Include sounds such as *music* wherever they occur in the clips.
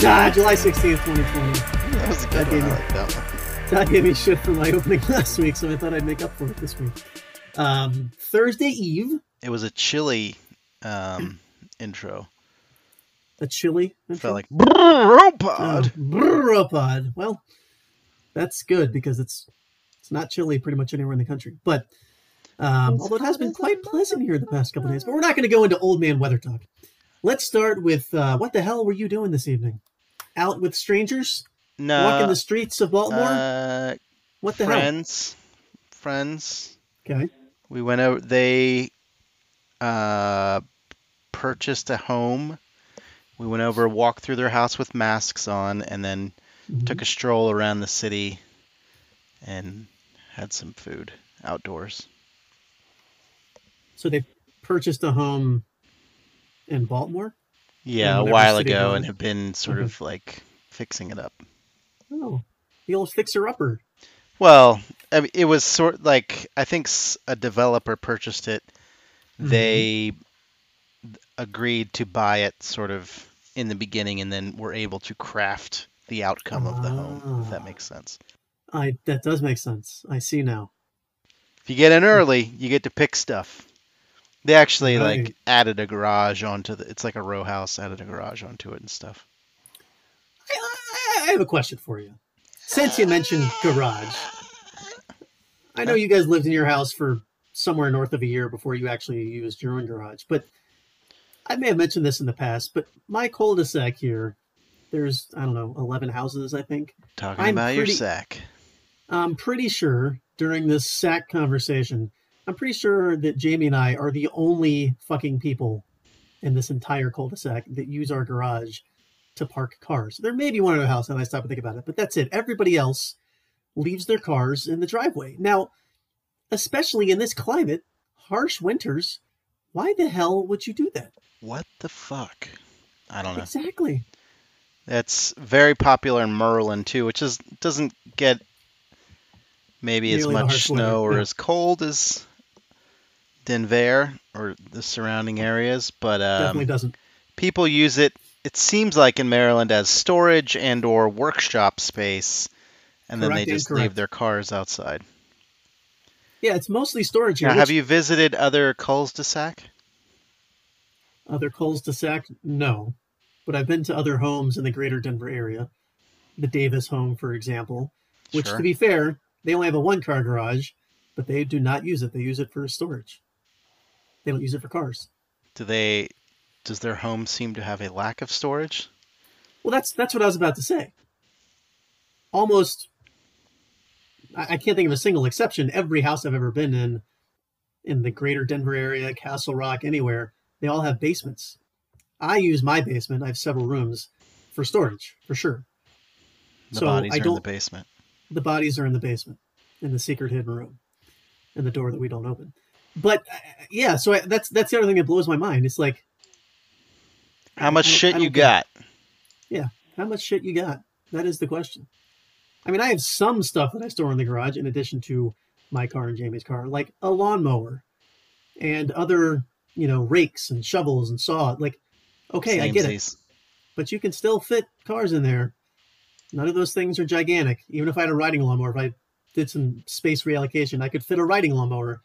Todd was gone, Todd. July 16th, 2020. That was a good That one. gave I me- like that one. Todd gave me shit for my opening *laughs* last week, so I thought I'd make up for it this week. Um, Thursday Eve, It was a chilly um, *clears throat* intro. a chilly. Felt like Oh, Brrropod. Brrropod. Well, that's good because it's it's not chilly pretty much anywhere in the country. But um, although it has been quite pleasant here the past couple days, but we're not going to go into old man weather talk. Let's start with uh, what the hell were you doing this evening? Out with strangers, No. walking the streets of Baltimore. uh, what the hell? friends, friends. Okay. We went out. They uh, purchased a home. We went over, walked through their house with masks on, and then Mhm. took a stroll around the city and had some food outdoors. So they purchased a home in Baltimore. Yeah, a while ago, and have been sort Okay. of like fixing it up. Oh, the old fixer upper. Well, I mean, it was sort like I think a developer purchased it. Mhm. They agreed to buy it sort of in the beginning, and then were able to craft the outcome of the home. If that Ah. makes sense. I that does make sense. I see now. If you get in early, you get to pick stuff. They actually Right. like added a garage onto the. It's like a row house. Added a garage onto it and stuff. I, I, I have a question for you. Since you mentioned garage, I know you guys lived in your house for somewhere north of a year before you actually used your own garage, but I may have mentioned this in the past. But my cul-de-sac here, there's I don't know, eleven houses, I think. Talking I'm about pretty- your sack. I'm pretty sure during this sack conversation, I'm pretty sure that Jamie and I are the only fucking people in this entire cul-de-sac that use our garage to park cars. There may be one other house, and I stop and think about it, but that's it. Everybody else leaves their cars in the driveway. Now, especially in this climate, harsh winters, why the hell would you do that? What the fuck? I don't know. Exactly. That's very popular in Maryland too, which is doesn't get maybe as Nearly the much snow weather, or yeah. as cold as Denver or the surrounding areas, but Definitely um, doesn't. people use it. It seems like in Maryland as storage and or workshop space, and then they just leave their cars outside. Yeah, it's mostly storage here. Now, which- have you visited other cul-de-sac? Other cul-de-sac? No. But I've been to other homes in the greater Denver area. The Davis home, for example, which, Sure. to be fair, they only have a one-car garage, but they do not use it. They use it for storage. They don't use it for cars. Do they? Does their home seem to have a lack of storage? Well, that's that's what I was about to say. Almost, I, I can't think of a single exception. Every house I've ever been in, in the greater Denver area, Castle Rock, anywhere, they all have basements. I use my basement. I have several rooms for storage, for sure. The So, bodies I are in the don't- basement. the bodies are in the basement in the secret hidden room in the door that we don't open but uh, yeah so I, that's that's the other thing that blows my mind it's like How much I don't- I shit you got? how much shit you got that is the question i mean i have some stuff that i store in the garage in addition to my car and jamie's car like a lawnmower and other you know rakes and shovels and saw like okay i get it but you can still fit cars in there. None of those things are gigantic. Even if I had a riding lawnmower, if I did some space reallocation, I could fit a riding lawnmower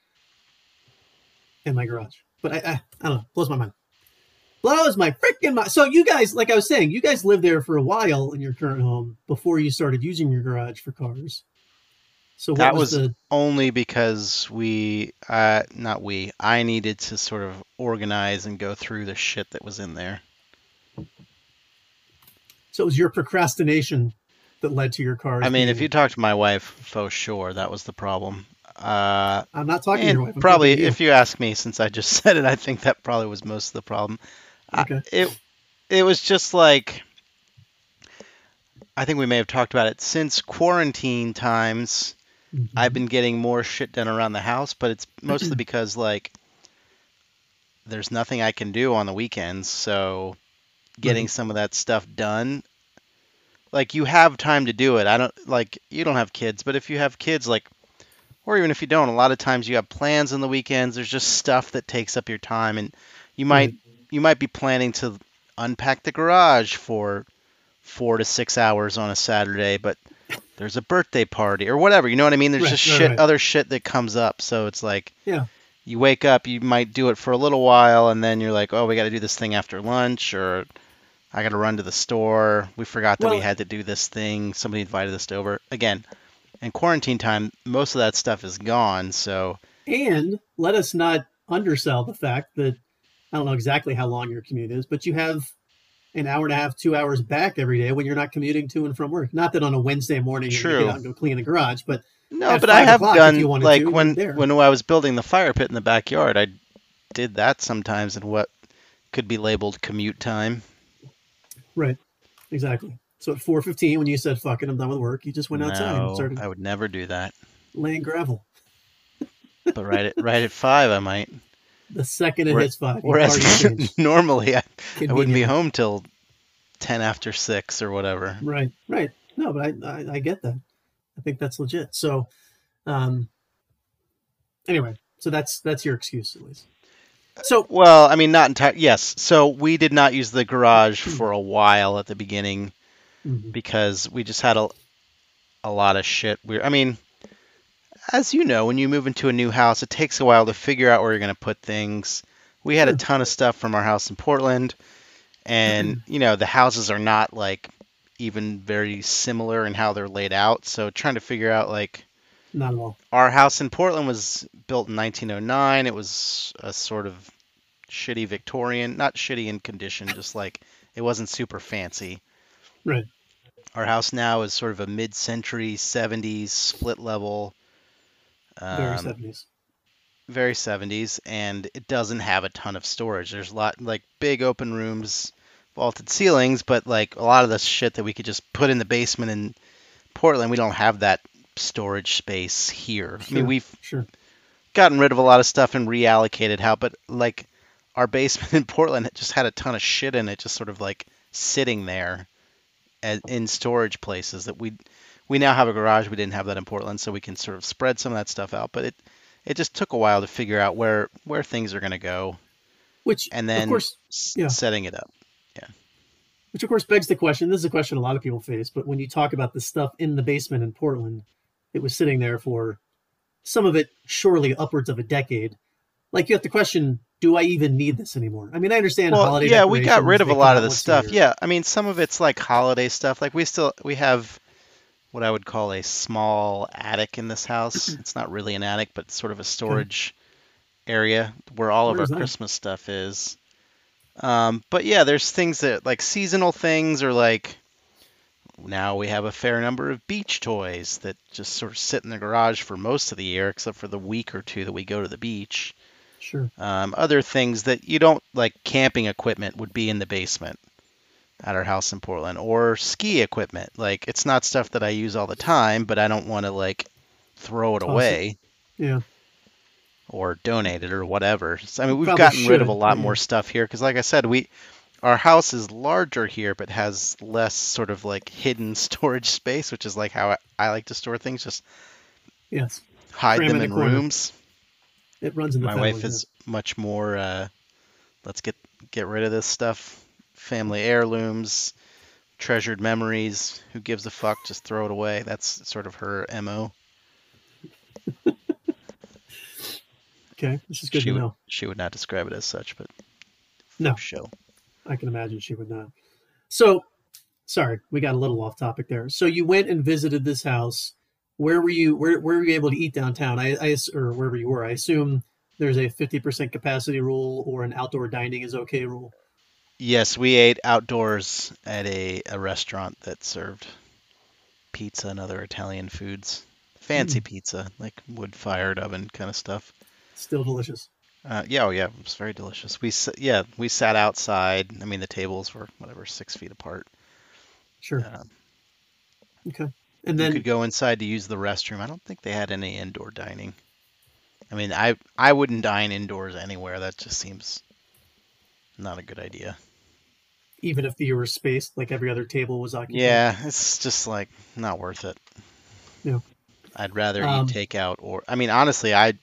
in my garage. But I, I, I don't know. Blows my mind. Blows my freaking mind. So you guys, like I was saying, you guys lived there for a while in your current home before you started using your garage for cars. So what That was, was- the only because we uh not we i needed to sort of organize and go through the shit that was in there so it was your procrastination that led to your cars? i mean if you talk to my wife for sure that was the problem uh I'm not talking to your wife. I'm probably you. if you ask me since i just *laughs* said it i think that probably was most of the problem I- it it was just like i think we may have talked about it since quarantine times Mhm. I've been getting more shit done around the house, but it's *clears throat* mostly because like there's nothing I can do on the weekends, so getting Right. some of that stuff done like you have time to do it. I don't like you don't have kids, but if you have kids like or even if you don't, a lot of times you have plans on the weekends. There's just stuff that takes up your time and you might you might be planning to unpack the garage for four to six hours on a Saturday, but there's a birthday party or whatever. You know what I mean? There's Right, just right, shit, right. other shit that comes up. So it's like, Yeah. you wake up, you might do it for a little while, and then you're like, oh, we got to do this thing after lunch, or I got to run to the store. We forgot that we had to do this thing. Somebody invited us over. Again, in quarantine time, most of that stuff is gone. So And let us not undersell the fact that I don't know exactly how long your commute is, but you have an hour and a half, two hours back every day when you're not commuting to and from work. Not that on a Wednesday morning you're going to get out and go clean the garage, but no, but I have done you like to, when when I was building the fire pit in the backyard, I did that sometimes in what could be labeled commute time. right, exactly. So at 4:15, when you said "fuck it," I'm done with work, you just went outside no, and started I would never do that. laying gravel. But right at right at five, I might. The second it hits five, Whereas *laughs* normally I, I wouldn't be home till ten after six or whatever. Right, right. No, but I, I, I get that. I think that's legit. So, um, anyway, so that's that's your excuse at least. So, Well, I mean, not entire. Yes, so we did not use the garage Hmm. for a while at the beginning mhm, because we just had a a lot of shit. We, I mean, as you know, when you move into a new house, it takes a while to figure out where you're going to put things. We had a ton of stuff from our house in Portland, and you know, the houses are not like even very similar in how they're laid out. So trying to figure out like not at all. our house in Portland was built in 1909. It was a sort of shitty Victorian, not shitty in condition, just like it wasn't super fancy. Right. Our house now is sort of a mid-century 70s split level, Very um, seventies. very 70s, and it doesn't have a ton of storage. There's a lot like big open rooms, vaulted ceilings, but like a lot of the shit that we could just put in the basement in Portland, we don't have that storage space here. I mean, we've Sure. gotten rid of a lot of stuff and reallocated how, but like our basement *laughs* in Portland it just had a ton of shit in it, just sort of like sitting there as, in storage places that we we now have a garage. We didn't have that in Portland, so we can sort of spread some of that stuff out. But it it just took a while to figure out where where things are going to go, Which, and then of course, yeah. setting it up. Yeah. Which of course begs the question. This is a question a lot of people face. But when you talk about the stuff in the basement in Portland, it was sitting there for some of it surely upwards of a decade. Like you have to question: Do I even need this anymore? I mean, I understand Well, holiday. yeah, we got rid of a lot of the stuff. Yeah, I mean, some of it's like holiday stuff. Like we still we have what I would call a small attic in this house. It's not really an attic, but sort of a storage area where all of our? Christmas stuff is. Um, but yeah, there's things that like seasonal things or like now we have a fair number of beach toys that just sort of sit in the garage for most of the year, except for the week or two that we go to the beach. Sure. Um, other things that you don't like camping equipment would be in the basement at our house in Portland or ski equipment. Like it's not stuff that I use all the time, but I don't want to like throw it away Yeah. or donate it or whatever. So, I mean, we've Probably gotten rid of a lot yeah. more stuff here because, like I said, we our house is larger here, but has less sort of like hidden *laughs* storage space, which is like how I, I like to store things. Just Yes. hide Cram them in in rooms. It runs in the My family. wife is much more. Uh, let's get get rid of this stuff. Family heirlooms, treasured memories. Who gives a fuck? Just throw it away. That's sort of her mo. *laughs* Okay. This is good she to would, know. She would not describe it as such, but No. show. I can imagine she would not. So, sorry, we got a little off topic there. So you went and visited this house. Where were you? Where, where were you able to eat downtown? I, I or wherever you were. I assume there's a 50% capacity rule or an outdoor dining is okay rule. Yes, we ate outdoors at a, a restaurant that served pizza and other Italian foods. Fancy Hmm. pizza, like wood fired oven kind of stuff. Still delicious. Uh, yeah, oh yeah, it was very delicious. We yeah, we sat outside. I mean, the tables were whatever six feet apart. Sure. Um, Okay. And you then could go inside to use the restroom. I don't think they had any indoor dining. I mean, I I wouldn't dine indoors anywhere. That just seems not a good idea. even if you were spaced, like every other table was occupied. Yeah, it's just like not worth it. Yeah. I'd rather Um, eat takeout or I mean honestly, I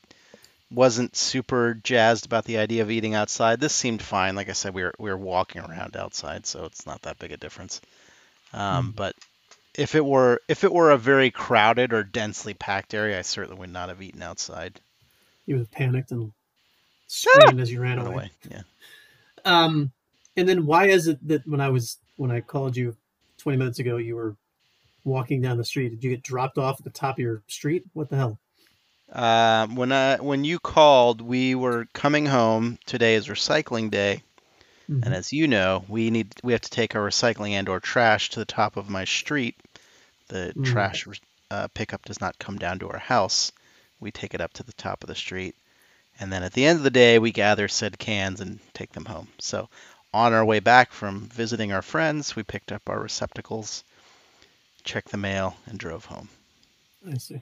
wasn't super jazzed about the idea of eating outside. This seemed fine. Like I said, we were we were walking around outside, so it's not that big a difference. Um, Mm. But if it were if it were a very crowded or densely packed area, I certainly would not have eaten outside. You would have panicked and screamed as you ran away. away. Yeah. Um, and then why is it that when I was when I called you 20 minutes ago, you were walking down the street? Did you get dropped off at the top of your street? What the hell? Um, when I when you called, we were coming home. Today is recycling day, Mhm. and as you know, we need we have to take our recycling and or trash to the top of my street. The Mm. trash uh, pickup does not come down to our house. We take it up to the top of the street, and then at the end of the day, we gather said cans and take them home. So, on our way back from visiting our friends, we picked up our receptacles, checked the mail, and drove home. I see.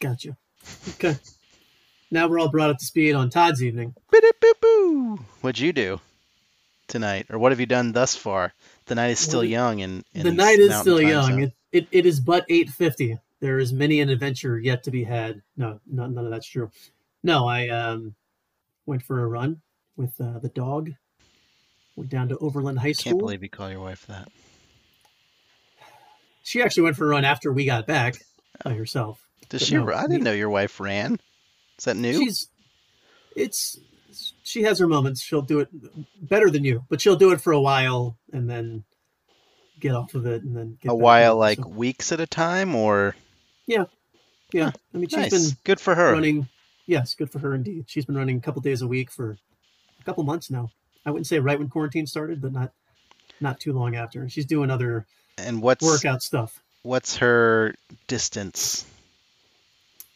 Gotcha. Okay. now we're all brought up to speed on Todd's evening. What'd you do tonight, or what have you done thus far? The night is still young, and the night is still young. It, it, it is but 8.50. There is many an adventure yet to be had. No, no none of that's true. No, I um, went for a run with uh, the dog. Went down to Overland High School. Can't believe you call your wife that. She actually went for a run after we got back by herself. Does But she? no, I didn't know your wife ran. Is that new? She's it's she has her moments. She'll do it better than you, but she'll do it for a while and then get off of it and then get a while, like So, weeks at a time, or yeah. Yeah. I mean, she's nice. been Good for her. running. Yes, good for her indeed. She's been running a couple days a week for a couple months now. I wouldn't say right when quarantine started, but not not too long after. She's doing other And what's workout stuff. what's her distance?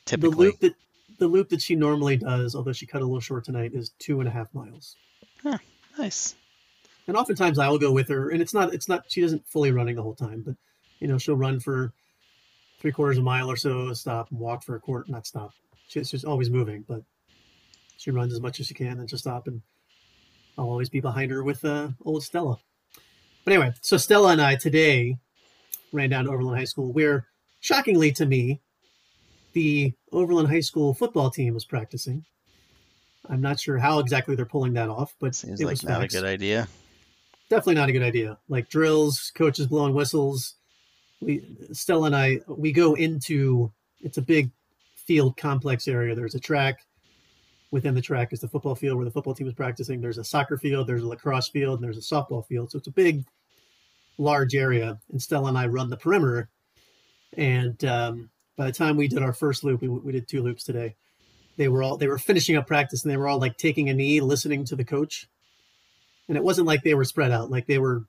The Typically, loop that the loop that she normally does, although she cut a little short tonight, is two and a half miles. nice. and oftentimes I will go with her, and it's not it's not she doesn't fully running the whole time, but you know she'll run for three quarters of a mile or so, stop and walk for a quarter, not stop. She's just always moving, but she runs as much as she can, and she'll stop, and I'll always be behind her with uh, old Stella. But anyway, so Stella and I today ran down to Overland High School, where shockingly to me, the Overland High School football team was practicing. I'm not sure how exactly they're pulling that off, but Seems it like was not a good idea. definitely not a good idea. Like drills, coaches blowing whistles. We Stella and I we go into it's a big field complex area. There's a track. Within the track is the football field where the football team is practicing. There's a soccer field, there's a lacrosse field, and there's a softball field. So it's a big, large area. And Stella and I run the perimeter. And um, by the time we did our first loop, we, we did two loops today. They were all they were finishing up practice and they were all like taking a knee, listening to the coach and it wasn't like they were spread out like they were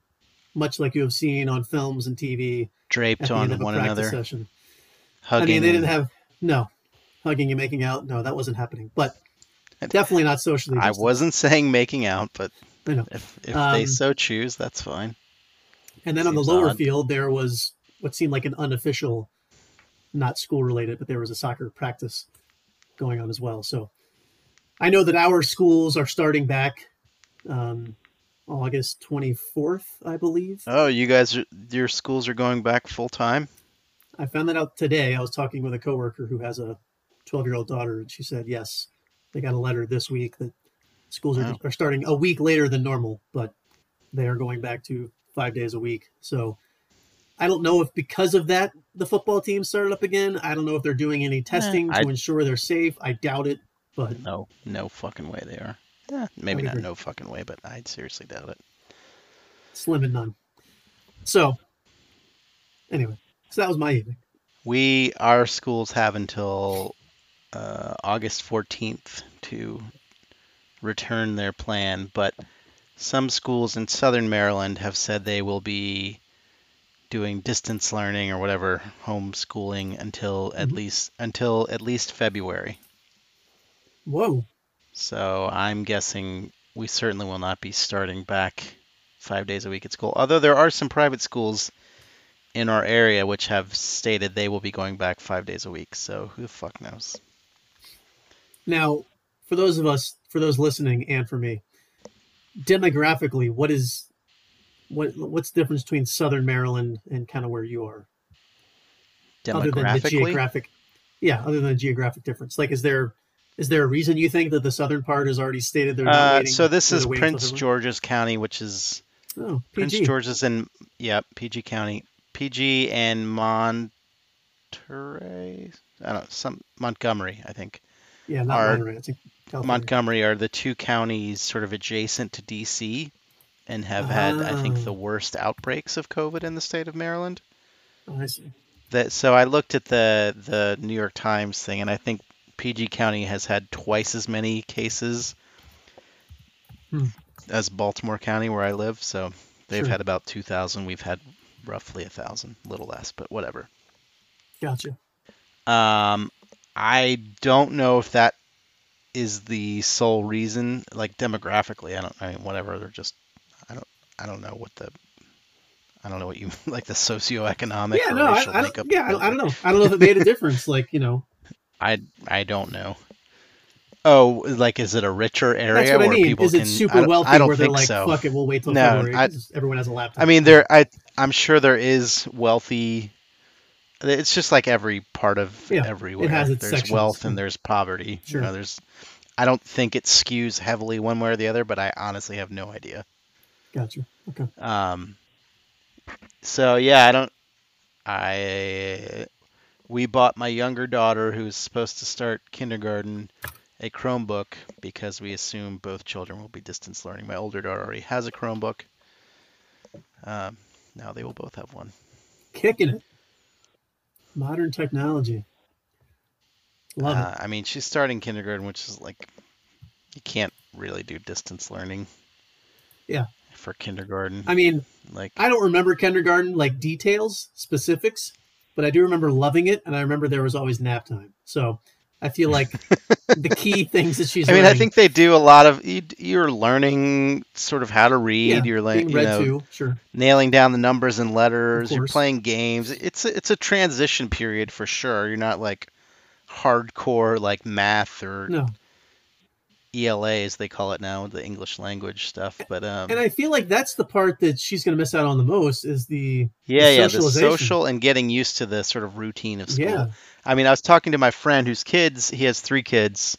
much like you have seen on films and tv Draped on one another, session hugging. i mean they didn't have no hugging and making out no that wasn't happening but definitely not socially I wasn't saying making out, but if if Um, they so choose, that's fine. and then on the lower odd. field there was what seemed like an unofficial not school related but there was a soccer practice going on as well so i know that our schools are starting back um, august 24th i believe Oh, you guys, are, your schools are going back full time. I found that out today. I was talking with a coworker who has a 12 year old daughter, and she said, yes, they got a letter this week that schools are, Wow. are starting a week later than normal, but they are going back to five days a week. So I don't know if because of that, the football team started up again. I don't know if they're doing any testing to I- ensure they're safe. I doubt it, but No, no fucking way they are. Yeah, maybe not no fucking way, but I'd seriously doubt it. slim and none. So anyway, so that was my evening. We our schools have until uh, August 14th to return their plan, but some schools in southern Maryland have said they will be doing distance learning or whatever homeschooling until at Mhm. least until at least February. Whoa. So I'm guessing we certainly will not be starting back five days a week at school. Although there are some private schools in our area which have stated they will be going back five days a week. So who the fuck knows? Now, for those of us, for those listening, and for me, demographically, what is what what's the difference between Southern Maryland and kind of where you are, other than the Demographically, geographic? Yeah, other than the geographic difference. Like, is there is there a reason you think that the southern part has already stated they're uh, waiting? so this is Prince George's County, which is Oh, Prince George's in yeah, PG County, PG and Monterey. I don't know, some Montgomery, I think. Yeah, not are- Monterey. Montgomery are the two counties sort of adjacent to DC and have had, I think, Ah. the worst outbreaks of COVID in the state of Maryland. Oh, I see. That so I looked at the the New York Times thing, and I think PG County has had twice as many cases Hmm. as Baltimore County, where I live. So they've Sure. had about two thousand. We've had roughly a thousand, a little less, but whatever. Gotcha. Um, I don't know if that is the sole reason. Like demographically, I don't. I mean, whatever. They're just. I don't. Know what the. I don't know what you *laughs* like the socioeconomic yeah, or no, I, racial I yeah, I, I don't know. I don't know if it made a difference. *laughs* Like, you know, I I don't know. Oh, like is it a richer area that's what I where mean. people Is it super wealthy I don't where they're like, so. fuck it, we'll wait till No, February everyone has a laptop. I mean, there. I I'm sure there is wealthy. It's just like every part of Yeah, everywhere. it has its there's sections. wealth and there's poverty. Sure. You know, there's. I don't think it skews heavily one way or the other, but I honestly have no idea. Gotcha. Okay. Um. So yeah, I don't. I we bought my younger daughter, who's supposed to start kindergarten, a Chromebook because we assume both children will be distance learning. My older daughter already has a Chromebook. Um, now they will both have one. Kicking it. Modern technology. Love Uh, I mean, she's starting kindergarten, which is like you can't really do distance learning. Yeah. For kindergarten. I mean, like I don't remember kindergarten like details, specifics, but I do remember loving it, and I remember there was always nap time. So I feel like *laughs* the key things that she's. I mean, I think they do a lot of you, you're learning sort of how to read. yeah, you're like being you read know to, sure. nailing down the numbers and letters. You're playing games. It's a, it's a transition period for sure. You're not like hardcore like math or No, ELA as they call it now, the English language stuff. But um, and I feel like that's the part that she's going to miss out on the most is the yeah, yeah, the socialization. social and getting used to the sort of routine of school. yeah. I mean, I was talking to my friend whose kids, he has three kids,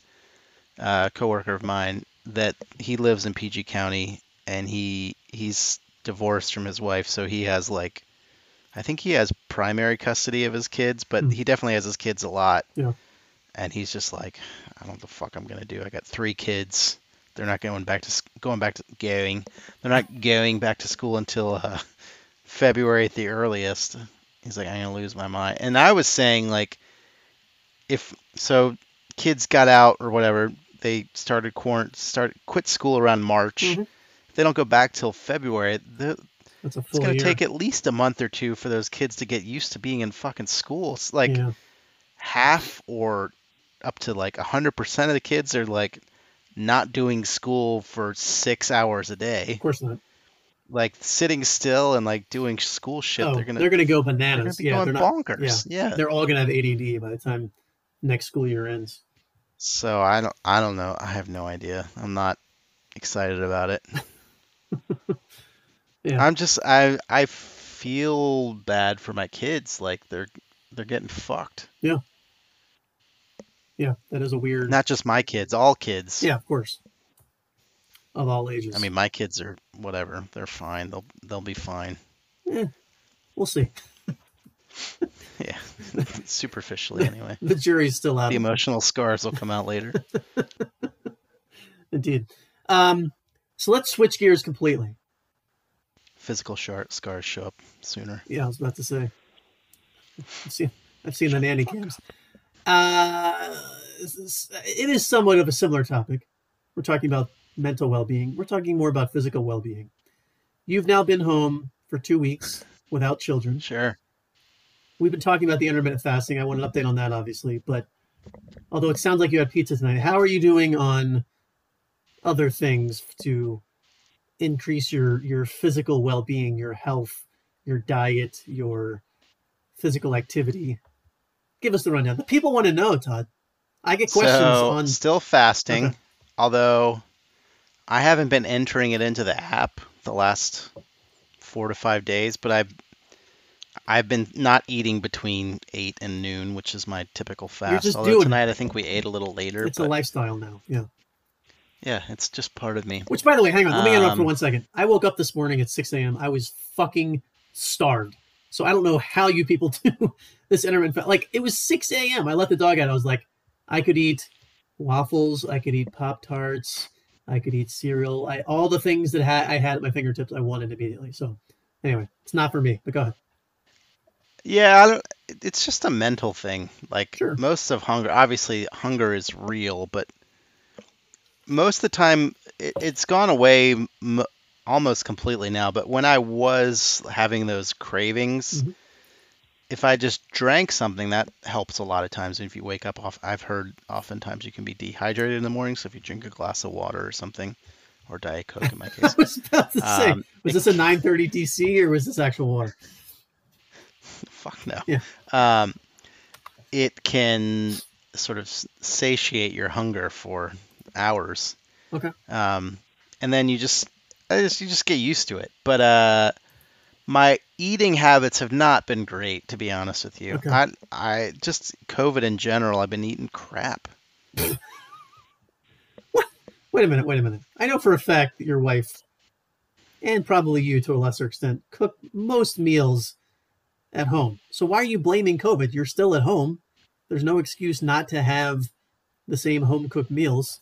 uh, coworker of mine, that he lives in PG County and he he's divorced from his wife, so he has like, I think he has primary custody of his kids, but Hmm. he definitely has his kids a lot. Yeah. And he's just like, I don't know what the fuck I'm gonna do. I got three kids. They're not going back to going back to going. They're not going back to school until uh, February at the earliest. He's like, I'm gonna lose my mind. And I was saying like, if so, kids got out or whatever, they started quarant start quit school around March. Mhm. If they don't go back till February, the, it's gonna year. take at least a month or two for those kids to get used to being in fucking school. It's like yeah. half or up to like 100% of the kids are like not doing school for six hours a day Of course not. like sitting still and like doing school shit oh, they're gonna they're going to go they're gonna bananas. Yeah, they're not. bonkers yeah. They're all going to have ADD by the time next school year ends. so i don't i don't know i have no idea i'm not excited about it *laughs* Yeah. i'm just i i feel bad for my kids like they're they're getting fucked Yeah, that is a weird. not just my kids all kids yeah, of course. Of all ages. i mean my kids are whatever they're fine they'll they'll be fine Yeah, we'll see. *laughs* yeah superficially *laughs* anyway The jury's still out. the emotional scars will come out later *laughs* Indeed. Um, so let's switch gears completely. physical shar- scars show up sooner Yeah, I was about to say. I've seen, I've seen the nanny cams. Uh, it is somewhat of a similar topic. We're talking about mental well-being. We're talking more about physical well-being. You've now been home for two weeks without children. sure We've been talking about the intermittent fasting. I want an update on that, obviously. But although it sounds like you had pizza tonight, how are you doing on other things to increase your your physical well-being, your health, your diet, your physical activity? Give us the rundown. The people want to know, Todd. I get questions so on. still fasting Okay. although i haven't been entering it into the app the last four to five days but i've i've been not eating between 8 and noon which is my typical fast just although doing it. tonight i think we ate a little later It's a lifestyle now. Yeah. Yeah, it's just part of me. Which, by the way, hang on, let me interrupt for Um, one second. I woke up this morning at 6 a.m. I was fucking starved. So I don't know how you people *laughs* do this intermittent Like, it was 6 a.m. I let the dog out. I was like, I could eat waffles, I could eat Pop Tarts, I could eat cereal. I all the things that ha- I had at my fingertips, I wanted immediately. So, anyway, it's not for me, but go ahead. Yeah, I don't, it's just a mental thing. Like Sure. most of hunger, obviously hunger is real, but most of the time it, it's gone away m- almost completely now. But when I was having those cravings, Mhm. if I just drank something, that helps a lot of times. If you wake up off, I've heard oftentimes you can be dehydrated in the morning, so if you drink a glass of water or something, or Diet Coke in my *laughs* I case, was about to say, Um, was this a 930 DC or was this actual water? *laughs* fuck no. Yeah. Um, it can sort of satiate your hunger for hours. Okay. Um, and then you just, I just, you just get used to it. But uh, my eating habits have not been great, to be honest with you. Okay. I, I just COVID in general. I've been eating crap. Wait a minute, wait a minute. I know for a fact that your wife, and probably you to a lesser extent, cook most meals at home. So why are you blaming COVID? You're still at home. There's no excuse not to have the same home cooked meals.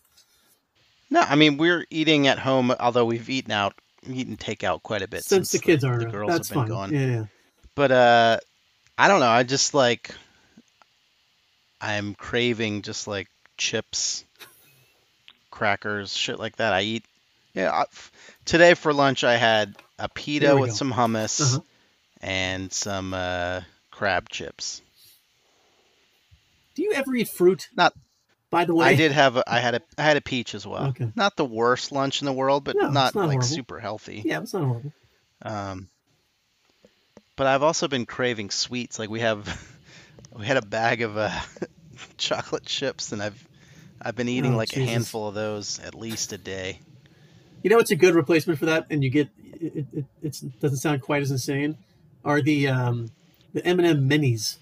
No, I mean we're eating at home, although we've eaten out, eaten takeout quite a bit since, the kids aren't the girls That's have been fine. gone. Yeah, but uh i don't know i just like i'm craving just like chips crackers shit like that i eat yeah I, today for lunch i had a pita with go. some hummus Uh-huh. and some uh crab chips Do you ever eat fruit? Not- By the way, i did have a, i had a i had a peach as well Okay. not the worst lunch in the world but No, not, not like horrible. super healthy Yeah, it's not horrible. Um, but I've also been craving sweets. Like we have, *laughs* we had a bag of uh, *laughs* chocolate chips, and I've I've been eating Oh, like Jesus. a handful of those at least a day. You know, it's a good replacement for that, and you get it. it it's, doesn't sound quite as insane. Are the um, the M and m minis?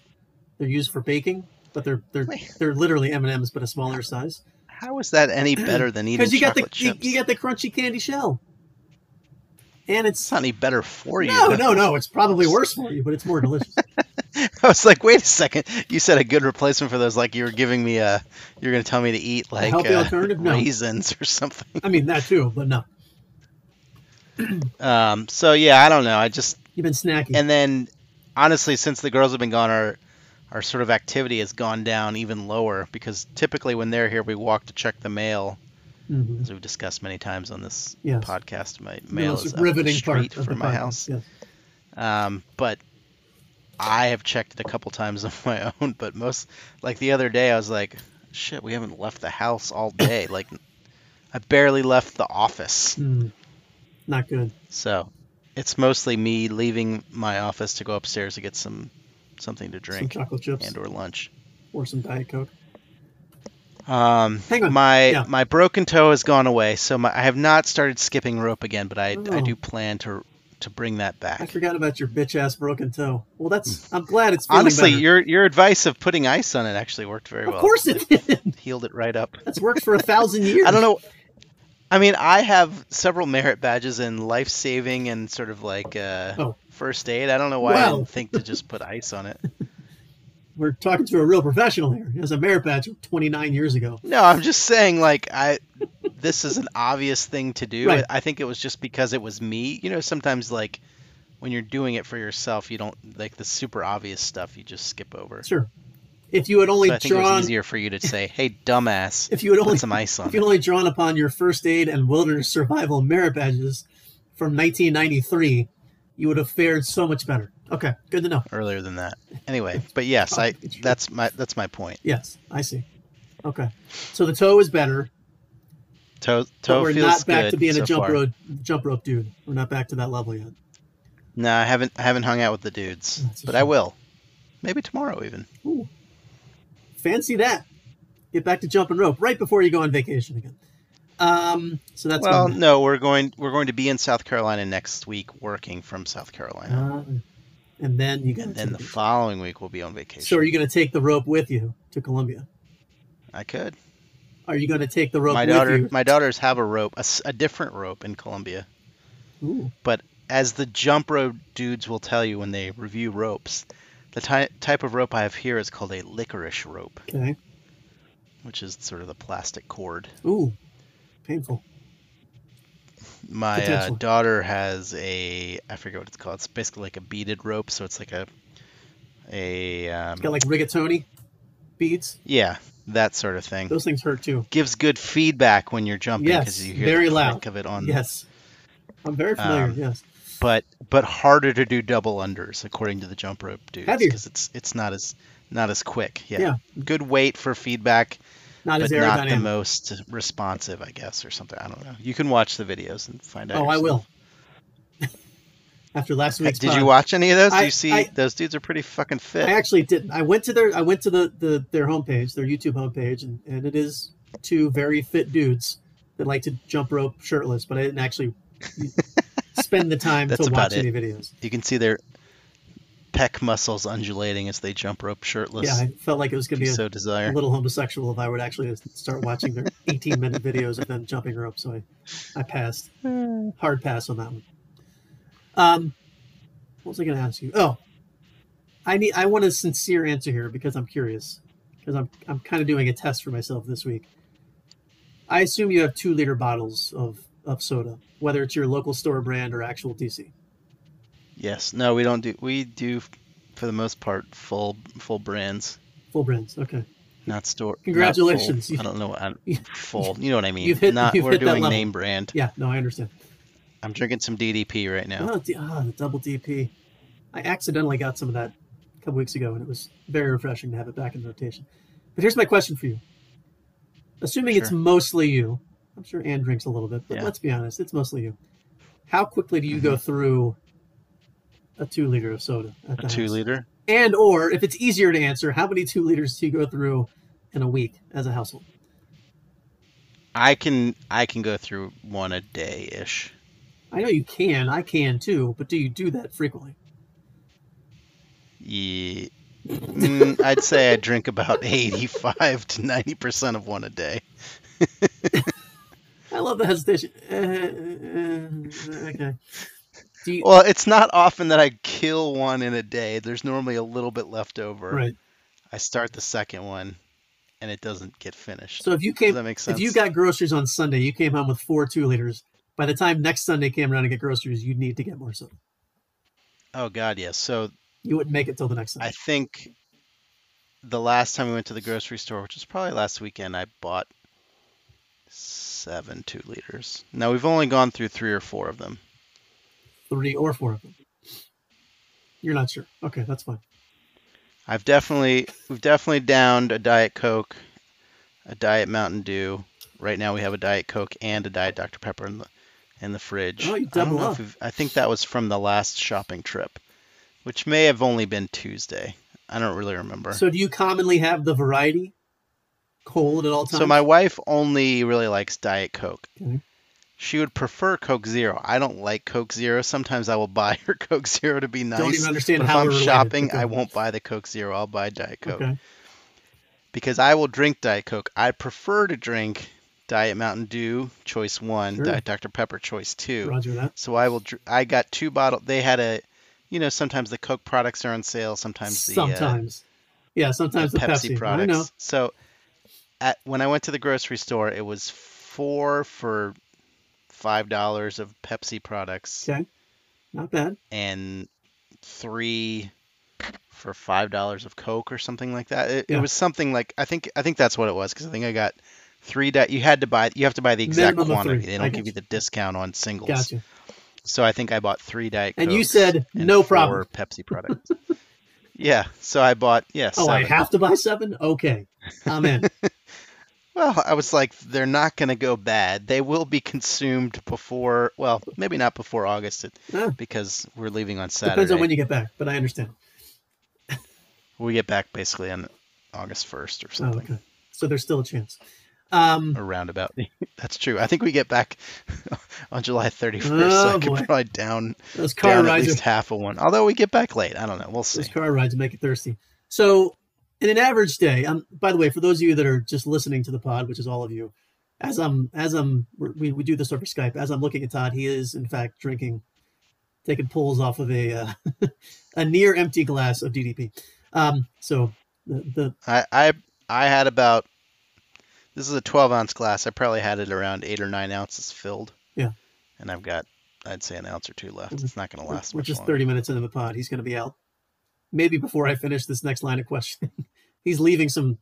They're used for baking, but they're they're they're literally M and M's, but a smaller size. How is that any better than eating Because you got the you, you got the crunchy candy shell, and It's it's not any better for you. no no no. It's probably worse for you, but it's more delicious. *laughs* I was like, wait a second. You said a good replacement for those. Like you were giving me a, you're gonna tell me to eat like healthy uh, alternative? No. raisins or something. I mean that too, but no. *clears throat* Um. So yeah, I don't know. I just You've been snacking. and then honestly since the girls have been gone our our sort of activity has gone down even lower because typically when they're here we walk to check the mail Mhm. as we've discussed many times on this Yes. podcast my mail is up riveting the part street from my podcast, house yes. um, but i have checked it a couple times on my *laughs* own but most like the other day i was like shit we haven't left the house all day *coughs* like i barely left the office Mm. Not good. so it's mostly me leaving my office to go upstairs to get some something to Some drink chocolate chips and or lunch. or some diet coke. Um, Hang on. my Yeah. my broken toe has gone away, so my, I have not started skipping rope again, but I I Oh. do plan to to bring that back. I forgot about your bitch ass broken toe. Well, that's. I'm glad it's Honestly, better. your your advice of putting ice on it actually worked very Of well. Of course it did. healed it right up. That's worked for a thousand years. *laughs* I don't know. I mean, I have several merit badges in life saving and sort of like uh, Oh. First aid. I don't know why I didn't think to just put ice on it. *laughs* We're talking to a real professional here. He has a merit badge 29 years ago. No, I'm just saying, like, I this is an obvious thing to do. Right. I think it was just because it was me. You know, sometimes like when you're doing it for yourself, you don't like the super obvious stuff. You just skip over. Sure. If you had only So I think it drawn, was easier for you to say, "Hey, dumbass, *laughs* if you had only, put some ice on if you it." had only drawn upon your first aid and wilderness survival merit badges from 1993, you would have fared so much better. Okay, good to know. Earlier than that. Anyway, but yes, I that's my that's my point. Yes, I see. Okay, so the toe is better, Toe toe we're feels not back good to being so a jump far. rope jump rope dude. We're not back to that level yet. No, I haven't I haven't hung out with the dudes, but I will. Maybe tomorrow even. Ooh. Fancy that. Get back to jumping rope right before you go on vacation again. Um, so that's well, no, we're going we're going to be in South Carolina next week, working from South Carolina, uh, and then you got and then the following week we'll be on vacation. So are you going to take the rope with you to Columbia? I could. Are you going to take the rope my with daughter, you? my daughters have a rope, a different rope in Columbia. Ooh, But as the jump rope dudes will tell you when they review ropes, the ty- type of rope I have here is called a licorice rope, okay. which is sort of the plastic cord. Ooh, painful. My uh, daughter has a I forget what it's called. It's basically like a beaded rope, so it's like a a um, Got like rigatoni beads. yeah that sort of thing. Those things hurt too. Gives good feedback when you're jumping Yes, because you hear very the loud. of it on. Yes, I'm very familiar. Um, yes. But but harder to do double unders according to the jump rope dudes because it's it's not as not as quick. Yeah. Yeah. Good weight for feedback, Not but as not the most responsive, I guess, or something. I don't know. You can watch the videos and find out. oh, I will. *laughs* After last week's Did pod. you watch any of those? Do I- you see I- those dudes are pretty fucking fit. I actually didn't. I went to their I went to the, the their homepage, their YouTube homepage, and, and it is two very fit dudes that like to jump rope shirtless, but I didn't actually *laughs* spend the time to watch it. any videos. You can see their pec muscles undulating as they jump rope shirtless. Yeah, I felt like it was going to be a, so a desire. little homosexual if I would actually start watching their *laughs* 18 minute videos of them jumping rope. So I, I passed. *sighs* Hard pass on that one. Um, what was I going to ask you? Oh, I need. I want a sincere answer here because I'm curious. Because I'm I'm kind of doing a test for myself this week. I assume you have two liter bottles of of soda, whether it's your local store brand or actual DC. Yes. No, we don't do. We do, for the most part, full full brands, Full brands. Okay. not store. Congratulations. You- I don't know. what I'm, *laughs* full. You know what I mean. you've hit- not. you've we're hit doing name brand. Yeah. No, I understand. I'm drinking some DDP right now. Oh, ah, the double DP. I accidentally got some of that a couple weeks ago, and it was very refreshing to have it back in rotation. But here's my question for you. Assuming it's mostly you, I'm sure Ann drinks a little bit, but Yeah. let's be honest, it's mostly you. How quickly do you go through a two liter of soda A two house? liter. And or if it's easier to answer, how many two liters do you go through in a week as a household? I can I can go through one a day ish. I know you can, I can too, but do you do that frequently? Yeah. Mm, I'd say I drink about *laughs* 85 to 90 percent of one a day. *laughs* I love the hesitation. Uh, *laughs* uh, okay. You, Well, it's not often that I kill one in a day. There's normally a little bit left over. right. I start the second one, and it doesn't get finished. So if you came, that make sense? if you got groceries on Sunday, you came home with four two liters. By the time next Sunday came around to get groceries, you'd need to get more soda. oh God, yes. So You wouldn't make it till the next Sunday. I think the last time we went to the grocery store, which was probably last weekend, I bought seven two liters. Now we've only gone through three or four of them. Three or four of them. You're not sure. Okay, that's fine. I've definitely we've definitely downed a diet coke, a diet Mountain Dew. Right now we have a diet coke and a diet Dr Pepper in the in the fridge. Oh, you I don't double know up. I think that was from the last shopping trip, which may have only been Tuesday. I don't really remember. So do you commonly have the variety cold at all times? So my wife only really likes Diet Coke. Okay. She would prefer Coke Zero. I don't like Coke Zero. Sometimes I will buy her *laughs* Coke Zero to be nice. Don't even understand but how if I'm related, shopping, go I won't buy the Coke Zero. I'll buy Diet Coke Okay. because I will drink Diet Coke. I prefer to drink Diet Mountain Dew Choice One, Sure. Diet Dr Pepper Choice Two. Roger that. So I will. dr- I got two bottles. They had a, you know, sometimes the Coke products are on sale. Sometimes the uh, Sometimes. yeah, sometimes the, the Pepsi, I products. So, at when I went to the grocery store, it was four for five dollars of Pepsi products Okay. Not bad. and three for five dollars of Coke or something like that. It, Yeah. it was something like I think I think that's what it was because I think I got three. Di- you had to buy you have to buy the exact Minimum quantity. They don't give you the discount on singles. Gotcha. So I think I bought three Diet And you said, and "No problem." Pepsi products. *laughs* yeah. So I bought yeah. Oh, I have to buy seven? Okay. I'm in. *laughs* Well, I was like, they're not going to go bad. They will be consumed before, well, maybe not before August it- Ah, because we're leaving on Saturday. depends on when you get back, but I understand. We get back basically on August 1st or Oh, something, okay. So there's still a chance. Um, or roundabout. *laughs* That's true. I think we get back *laughs* on July 31st, so Oh, I could boy. probably down, those car down at rides least are, half of one. Although we get back late. I don't know. We'll see. those car rides make it thirsty. So in an average day, um, by the way, for those of you that are just listening to the pod, which is all of you, as I'm as I'm we, we do this over Skype. As I'm looking at Todd, he is in fact drinking, taking pulls off of a uh, *laughs* a near empty glass of DDP. Um, so the, the I, I I had about this is a 12 ounce glass. I probably had it around eight or nine ounces filled. Yeah. And I've got I'd say an ounce or two left. It's not going to last we're just longer. 30 minutes into the pod. He's going to be out. Maybe before I finish this next line of questioning, *laughs* he's leaving some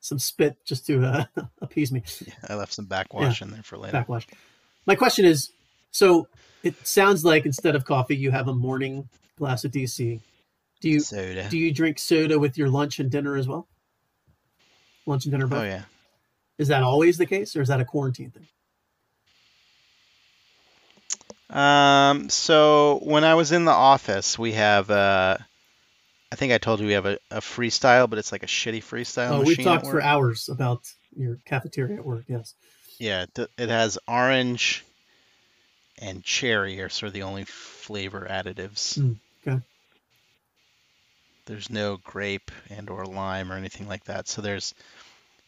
some spit just to uh, *laughs* appease me. Yeah, I left some backwash in there for later. Backwash. My question is, so it sounds like instead of coffee, you have a morning glass of DC. Do you Soda. do you drink soda with your lunch and dinner as well? Lunch and dinner both. Oh yeah. Is that always the case, or is that a quarantine thing? Um, so when I was in the office, we have uh, I think I told you we have a, a freestyle, but it's like a shitty freestyle Oh, we've at talked for hours about your cafeteria at work. Yes. Yeah, it, it has orange and cherry are sort of the only flavor additives. Mm, okay. There's no grape and or lime or anything like that. So there's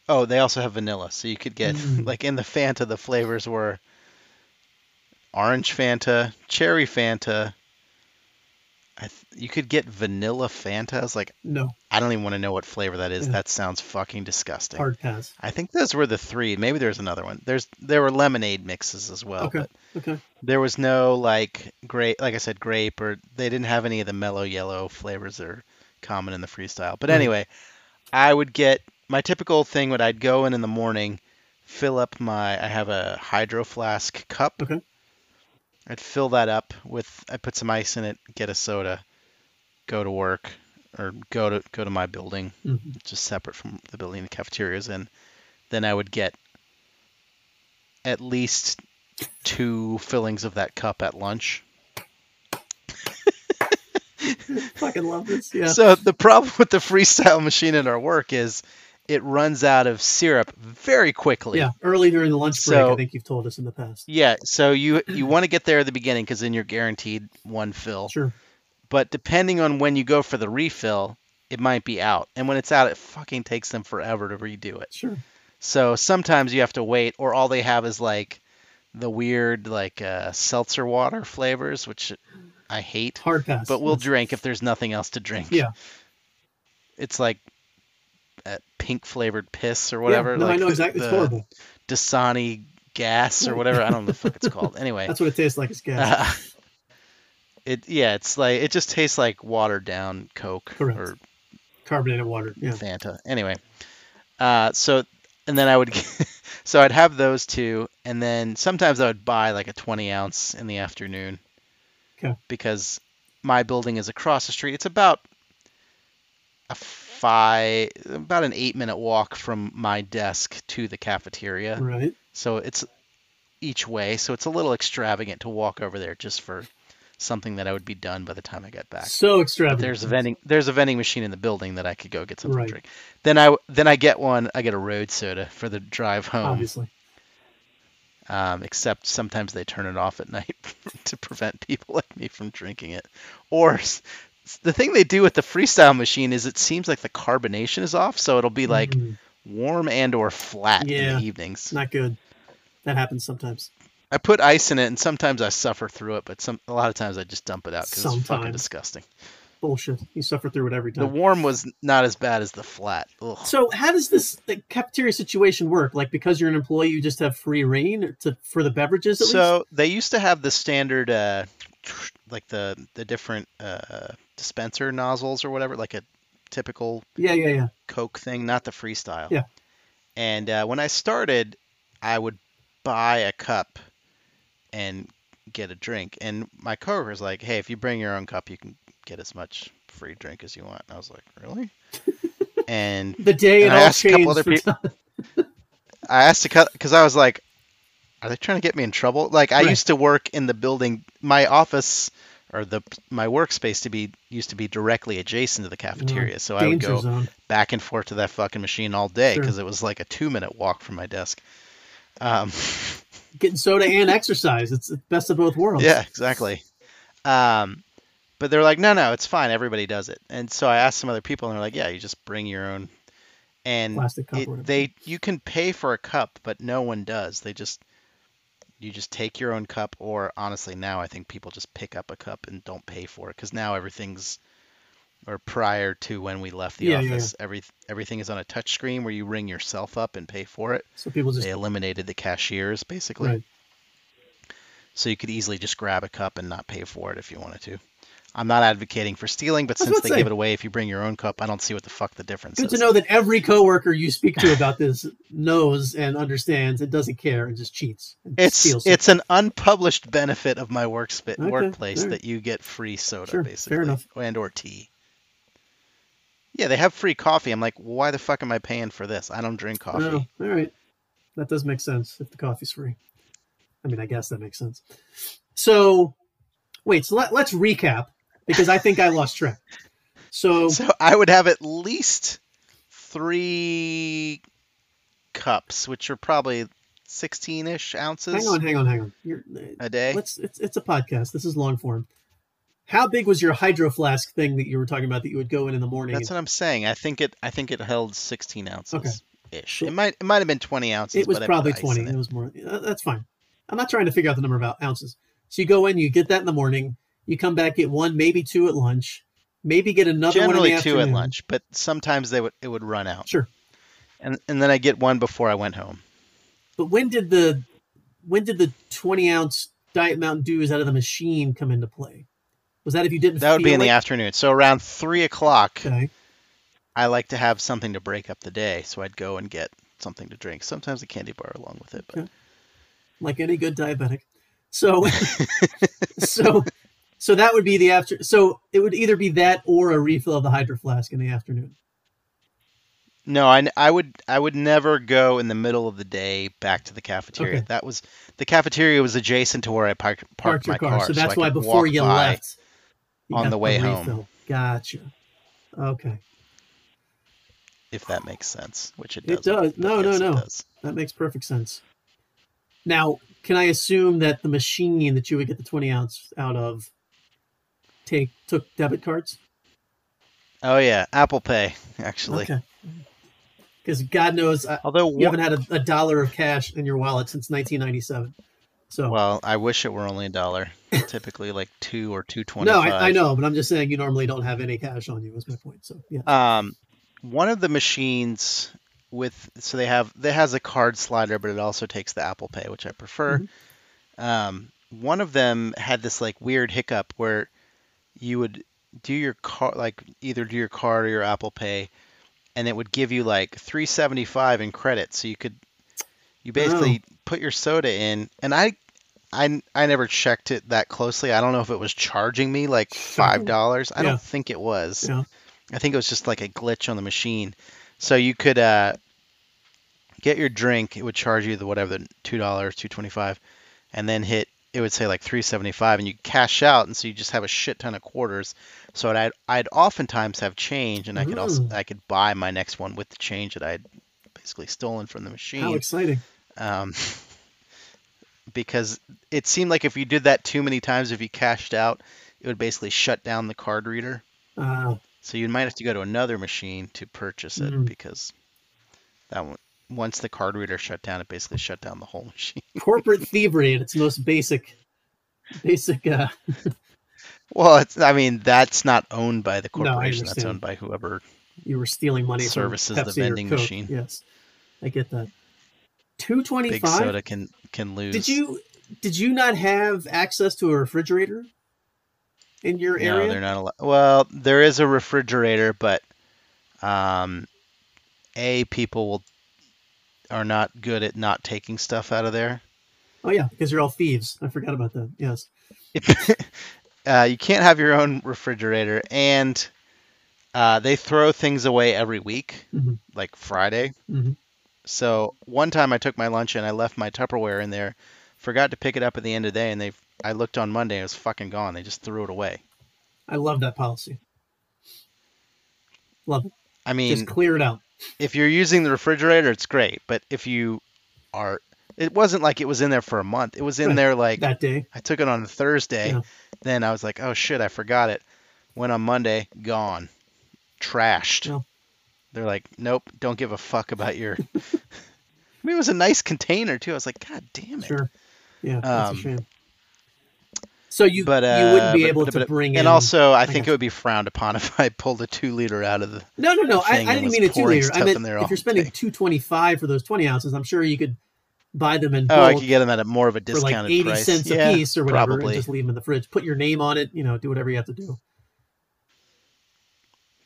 Oh, they also have vanilla. So you could get Mm. *laughs* like in the Fanta the flavors were orange Fanta, cherry Fanta. I th- you could get vanilla Fanta. I was like, No. I don't even want to know what flavor that is. Yeah. That sounds fucking disgusting. Hard pass. I think those were the three. Maybe there's another one. There's there were lemonade mixes as well, Okay. but Okay. there was no like grape, like I said, grape, or they didn't have any of the mellow yellow flavors that are common in the freestyle. But Right. anyway, I would get my typical thing. Would I'd go in in the morning, fill up my. I have a hydro flask cup. Okay. I'd fill that up with. I put some ice in it, get a soda, go to work, or go to go to my building Mhm. just separate from the building the cafeteria's in, then I would get at least two fillings of that cup at lunch. *laughs* Fucking love this. Yeah. So the problem with the freestyle machine at our work is it runs out of syrup very quickly. yeah. Early during the lunch break, I think you've told us in the past. Yeah, so you you want to get there at the beginning because then you're guaranteed one fill. Sure. But depending on when you go for the refill, it might be out. And when it's out, it fucking takes them forever to redo it. Sure. So sometimes you have to wait, or all they have is like the weird like uh, seltzer water flavors, which I hate. Hard pass. But we'll drink if there's nothing else to drink. Yeah. It's like uh, pink flavored piss or whatever. Yeah, no, like I know exactly. It's horrible. Dasani gas or whatever. I don't know the fuck it's *laughs* called. Anyway. That's what it tastes like. It's gas. Uh, it yeah, it's like it just tastes like watered down Coke Correct. or Carbonated water. Yeah. Fanta. Anyway, uh, so and then I would *laughs* so I'd have those two, and then sometimes I would buy like a 20 ounce in the afternoon. Okay. Because my building is across the street. It's about a five, about an eight minute walk from my desk to the cafeteria. Right. So it's each way. So it's a little extravagant to walk over there just for something that I would be done by the time I got back. So But extravagant. there's a vending there's a vending machine in the building that I could go get something Right. to drink. Then I then I get one. I get a road soda for the drive home. Obviously. Um, except sometimes they turn it off at *laughs* night to prevent people like me from drinking it. Or the thing they do with the freestyle machine is it seems like the carbonation is off, so it'll be like Mm, warm and or flat in the evenings. not good. That happens sometimes. I put ice in it, and sometimes I suffer through it, but some a lot of times I just dump it out because it's fucking disgusting. Bullshit. You suffer through it every time. The warm was not as bad as the flat. Ugh. So how does this the cafeteria situation work? Like because you're an employee, you just have free reign to for the beverages at least? So they used to have the standard, uh, like the the different uh, dispenser nozzles or whatever, like a typical Yeah, yeah, yeah. Coke thing, not the freestyle. Yeah. And uh, when I started, I would buy a cup and get a drink, and my coworker was like, "Hey, if you bring your own cup, you can get as much free drink as you want." And I was like, "Really?" *laughs* and The day it And I all asked a couple changed. other *laughs* Todd. I asked to cut because I was like, "Are they trying to get me in trouble?" Like I Right. used to work in the building. My office or the my workspace to be used to be directly adjacent to the cafeteria, so I would go zone. back and forth to that fucking machine all day Sure. because it was like a two minute walk from my desk. Um, *laughs* Getting soda and exercise. It's the best of both worlds. yeah, exactly. Um, but they're like, no, no, it's fine. Everybody does it. And so I asked some other people, and they're like, yeah, you just bring your own. And it, they you can pay for a cup, but no one does. They just you just take your own cup, or honestly, now I think people just pick up a cup and don't pay for it because now everything's or prior to when we left the Yeah, yeah, office, every everything is on a touch screen where you ring yourself up and pay for it. so people just They eliminated the cashiers basically, right. so you could easily just grab a cup and not pay for it if you wanted to. I'm not advocating for stealing, but since they to give it away if you bring your own cup, I don't see what the fuck the difference Good is. Good to know that every coworker you speak to about this knows and understands and doesn't care and just cheats. And It's steals it's an unpublished benefit of my workspa- Okay, workplace alright. that you get free soda Sure, fair enough. and or tea. Yeah, they have free coffee. I'm like, why the fuck am I paying for this? I don't drink coffee. All right. That does make sense if the coffee's free. I mean, I guess that makes sense. So, wait, so let, let's recap because I think I lost track. So, *laughs* So I would have at least three cups, which are probably 16-ish ounces hang on, hang on, hang on. You're, a day. let's it's it's a podcast. This is long form. How big was your hydro flask thing that you were talking about that you would go in in the morning? That's what I'm saying. I think it. I think it held 16 ounces Okay. ish. It might. It might have been 20 ounces. it was probably 20 it. it. was more uh, that's fine i'm not trying to figure out the number of ounces so you go in you get that in the morning you come back get one maybe two at lunch maybe get another Generally one in the two at lunch, but sometimes they would. It would run out. sure And and then I get one before I went home. but when did the when did the 20 ounce diet mountain dews out of the machine come into play was that if you didn't That would be in the afternoon. So around three o'clock, okay I like to have something to break up the day. So I'd go and get something to drink. Sometimes a candy bar along with it. But Okay. like any good diabetic so *laughs* so so that would be the after so it would either be that or a refill of the hydro flask in the afternoon no, I, I would I would never go in the middle of the day back to the cafeteria. Okay. That was the cafeteria was adjacent to where I parked parked parked my car. car. So that's I why before you left you on the way home. Gotcha. Okay, if that makes sense, which it does. It does. No, no, no. That makes perfect sense. Now, can I assume that the machine that you would get the twenty ounce out of take took debit cards? Oh yeah, Apple Pay actually. Okay. Because God knows I, Although you haven't had a, a dollar of cash in your wallet since 1997. So well, I wish it were only a dollar. Typically like two or two twenty no. I, I know, but I'm just saying you normally don't have any cash on you. Was my point. So yeah. Um, one of the machines with so they have that has a card slider, but it also takes the Apple Pay, which I prefer. Mm-hmm. Um, one of them had this like weird hiccup where you would do your card like either do your card or your Apple Pay, and it would give you like 375 in credit, so you could you basically put your soda in, and I. I, I never checked it that closely. I don't know if it was charging me like five *laughs* dollars. I Yeah. don't think it was. Yeah. I think it was just like a glitch on the machine. So you could uh, get your drink. It would charge you the whatever the two dollars, two twenty five, and then hit. It would say like three seventy five, and you cash out, and so you just have a shit ton of quarters. So I'd I'd oftentimes have change, and I could also I could buy my next one with the change that I'd basically stolen from the machine How exciting! Um, *laughs* because it seemed like if you did that too many times, if you cashed out, it would basically shut down the card reader. Uh, So you might have to go to another machine to purchase it Mm. because that one, once the card reader shut down, it basically shut down the whole machine. *laughs* corporate thievery at its most basic, basic. Uh, Well, it's, I mean, that's not owned by the No, corporation. that's owned by whoever. you were stealing money Services from the vending machine. Yes, I get that. Two twenty Big soda can can lose. Did you did you not have access to a refrigerator in your No, area? No, they're not allowed. Well, there is a refrigerator, but um, a people will are not good at not taking stuff out of there. Oh yeah, because you're all thieves. I forgot about that. Yes. *laughs* uh, you can't have your own refrigerator, and uh, they throw things away every week, Mhm. like Friday. Mhm. So one time I took my lunch and I left my Tupperware in there, forgot to pick it up at the end of the day, and they I looked on Monday and it was fucking gone. They just threw it away. I love that policy. Love it. I mean, Just clear it out. If you're using the refrigerator, it's great, but if you are It wasn't like it was in there for a month. It was in Right. there like that day. I took it on a Thursday. Yeah. Then I was like, oh shit, I forgot it. Went on Monday, gone, trashed. Yeah. They're like, nope, don't give a fuck about your. *laughs* I mean, it was a nice container too. I was like, god damn it. Sure. Yeah, that's Um, a shame. So you But uh, you wouldn't be but- able but- to bring and in also I I think it would be frowned upon *laughs* if I pulled a two liter out of the. No, no, no. I, I didn't mean a two liter. I meant if you're spending two twenty five for those twenty ounces, I'm sure you could buy them in Oh, I could get them at a more of a for like eighty price. cents yeah, a piece or whatever, Probably and just leave them in the fridge. Put your name on it. You know, do whatever you have to do.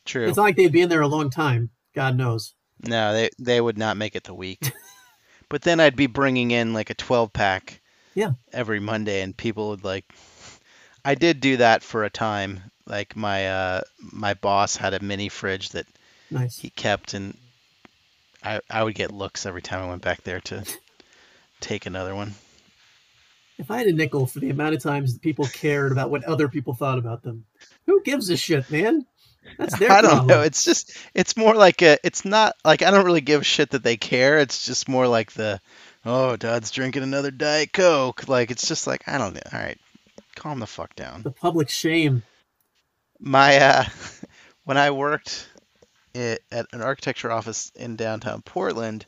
true. It's not like they'd be in there a long time. God knows. No, they they would not make it the week. *laughs* but then I'd be bringing in like a 12 pack. Yeah. Every Monday, and people would like. I did do that for a time. Like my uh my boss had a mini fridge that Nice. he kept, and I I would get looks every time I went back there to *laughs* take another one. If I had a nickel for the amount of times that people cared about what other people thought about them, who gives a shit, man? That's their *laughs* I don't problem. know. It's just it's more like a it's not like I don't really give a shit that they care. It's just more like the oh, Dad's drinking another Diet Coke. Like it's just like I don't know. All right, calm the fuck down. the public shame. My uh, *laughs* when I worked i at an architecture office in downtown Portland,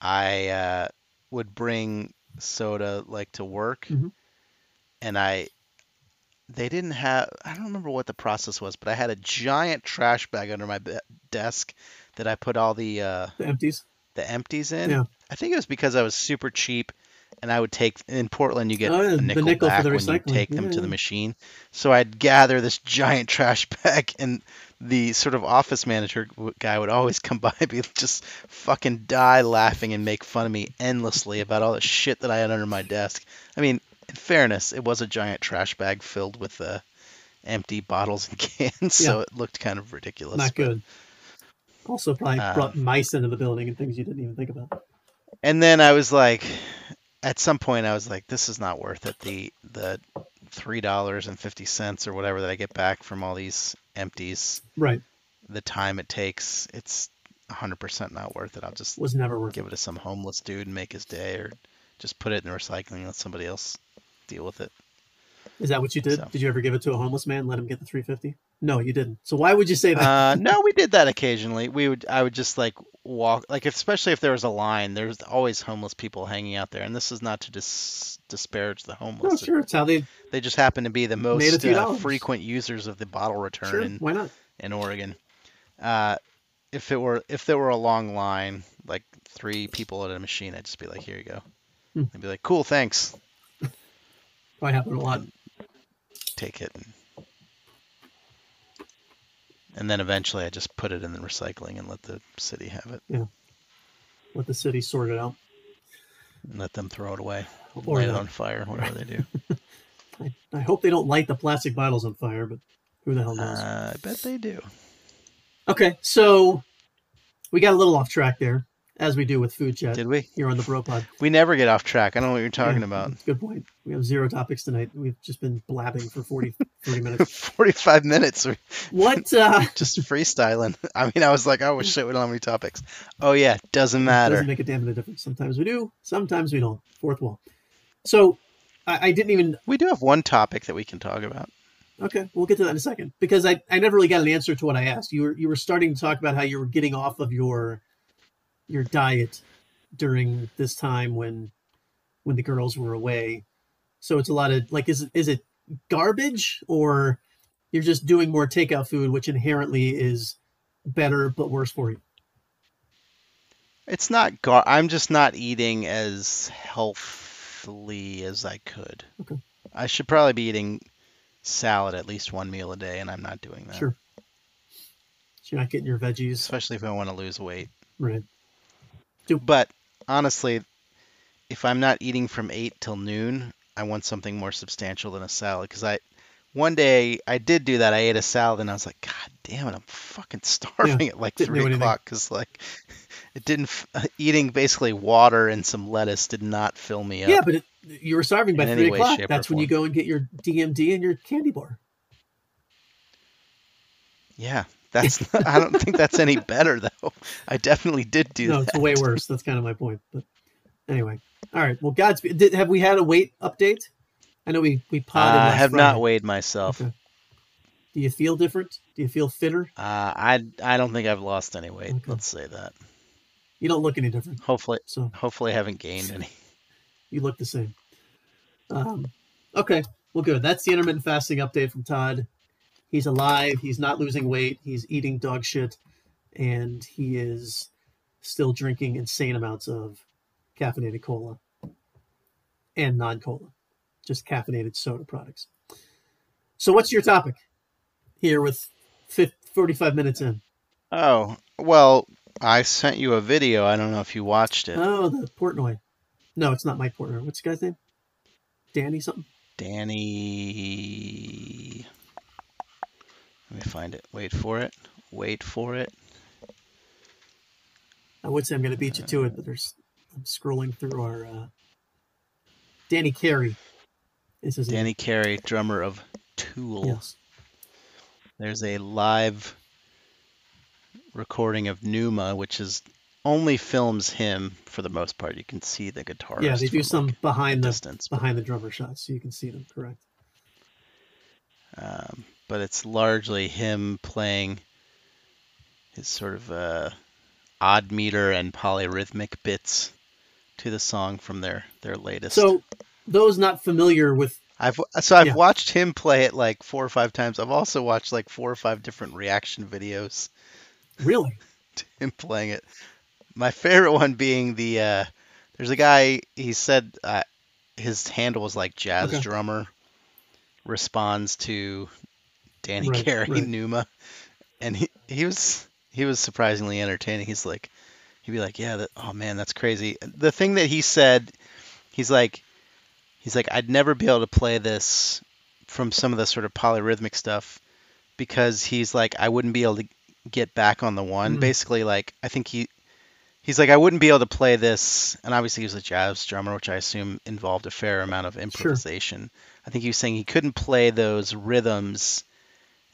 I uh, would bring soda like to work, Mhm. and I they didn't have I don't remember what the process was, but I had a giant trash bag under my be- desk that I put all the uh, The empties. the empties in. Yeah. I think it was because I was super cheap and I would take in Portland you get Oh, yeah, a the nickel, nickel for back the when you take them Yeah, to the machine. So I'd gather this *laughs* giant trash bag and the sort of office manager guy would always come *laughs* by and be just fucking die laughing and make fun of me endlessly about all the shit that I had under my desk. I mean, in fairness, it was a giant trash bag filled with uh, empty bottles and *laughs* cans, so it looked kind of ridiculous. Not but- good. Also, probably Uh, brought mice into the building and things you didn't even think about. and then I was like, at some point, I was like, this is not worth it. The the three dollars and fifty cents or whatever that I get back from all these empties, Right. the time it takes, it's hundred percent not worth it. I'll just Was never worth it. give it to some homeless dude and make his day, or just put it in the recycling and let somebody else deal with it. Is that what you did? So. Did you ever give it to a homeless man? Let him get the 350? No, you didn't. So why would you say that? Uh, no, we did that occasionally. We would, I would just like walk, like especially if there was a line. There's always homeless people hanging out there, and this is not to dis- disparage the no, homeless. sure. It's how they. They just happen to be the most uh, frequent users of the bottle return Sure. in, Why not? in Oregon. Uh, if it were if there were a long line, like three people at a machine, I'd just be like, "Here you go." Hmm. I'd be like, "Cool, thanks." *laughs* Probably happen a lot. Take it. And, and then eventually, I just put it in the recycling and let the city have it, Yeah. Let the city sort it out. and let them throw it away, Or light it on fire, whatever they do. *laughs* I, I hope they don't light the plastic bottles on fire, but who the hell knows? Uh, I bet they do. okay, so we got a little off track there, as we do with food chat Did we? here on the Bro Pod. We never get off track. I don't know what you're talking Yeah, about. Good point. We have zero topics tonight. We've just been blabbing for 40, 30 minutes. *laughs* 45 minutes. What? *laughs* Uh, just freestyling. I mean, I was like, oh shit, we don't have any topics. Oh yeah, doesn't matter. It Doesn't make a damn bit of difference. Sometimes we do, sometimes we don't. Fourth wall. So I, I didn't even. We do have one topic that we can talk about. Okay, we'll get to that in a second because I, I never really got an answer to what I asked. You were you were starting to talk about how you were getting off of your your diet during this time when when the girls were away. So it's a lot of like is it is it garbage or you're just doing more takeout food, which inherently is better but worse for you. It's not gar. I'm just not eating as healthily as I could. Okay. I should probably be eating salad at least one meal a day, and I'm not doing that. Sure. So you're not getting your veggies Especially if I want to lose weight. right. But honestly, if I'm not eating from eight till noon, I want something more substantial than a salad. Because I, one day I did do that. I ate a salad and I was like, God damn it, I'm fucking *laughs* starving at like three o'clock. Because like, *laughs* it didn't. f- uh, Eating basically water and some lettuce did not fill me up. Yeah, but it, you were starving by three way, o'clock. That's when you go and get your DMD and your candy bar. Yeah, that's. *laughs* Not, I don't think that's any better though. I definitely did do no, that. it's way worse. That's kind of my point. But anyway, All right. Well, Godspeed. Did, have we had a weight update? I know we we potted. I have Friday. not weighed myself. Okay. Do you feel different? Do you feel fitter? Uh, I I don't think I've lost any weight. Okay. Let's say that. You don't look any different. Hopefully, So hopefully I haven't gained any. *laughs* you look the same. Um, okay. Well, good. That's the intermittent fasting update from Todd. He's alive. He's not losing weight. He's eating dog shit, and he is still drinking insane amounts of caffeinated cola and non-cola, just caffeinated soda products. So, what's your topic here with 50, 45 minutes in? Oh well, I sent you a video. I don't know if you watched it. Oh, the Portnoy. No, it's not Mike Portnoy. What's the guy's name? Danny something? Danny. Let me find it. Wait for it. Wait for it. I would say I'm going to beat you to it, but there's I'm scrolling through our uh, Danny Carey. This is Danny Carey, drummer of Tool. Yes. There's a live recording of Pneuma, which is only films him for the most part. You can see the guitarist. Yeah, they do some like, behind the distance, but, behind the drummer shots, so you can see them. Correct. um, but it's largely him playing his sort of uh, odd meter and polyrhythmic bits to the song from their their latest. So those not familiar with I've so I've Yeah. watched him play it like four or five times. I've also watched like four or five different reaction videos really, *laughs* to him playing it. My favorite one being the uh, there's a guy he said uh, his handle was like jazz Okay. drummer responds to Danny Right, Carey right. Pneuma, and he he was he was surprisingly entertaining. He's like he'd be like, yeah, that, oh man, that's crazy. The thing that he said, he's like he's like I'd never be able to play this from some of the sort of polyrhythmic stuff because he's like I wouldn't be able to get back on the one. Mm. Basically, like I think he he's like I wouldn't be able to play this, and obviously he was a jazz drummer, which I assume involved a fair amount of improvisation. I think he was saying he couldn't play those rhythms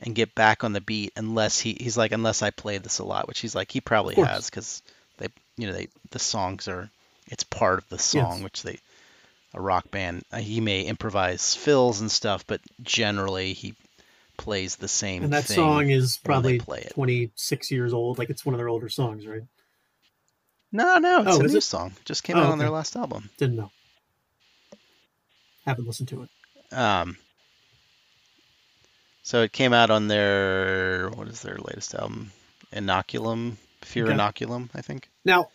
and get back on the beat unless he he's like unless I play this a lot, which he's like he probably has because they you know they the songs are it's part of the song, Yes. which they a rock band uh, he may improvise fills and stuff, but generally he plays the same and that song is probably it. 26 years old. Like it's one of their older songs, right? No, no, it's Oh, a new it? song. Just came Oh, out on their last album. Didn't know. Haven't listened to it. Um, so it came out on their what is their latest album? Inoculum, Fear Okay. Inoculum, I think. Now,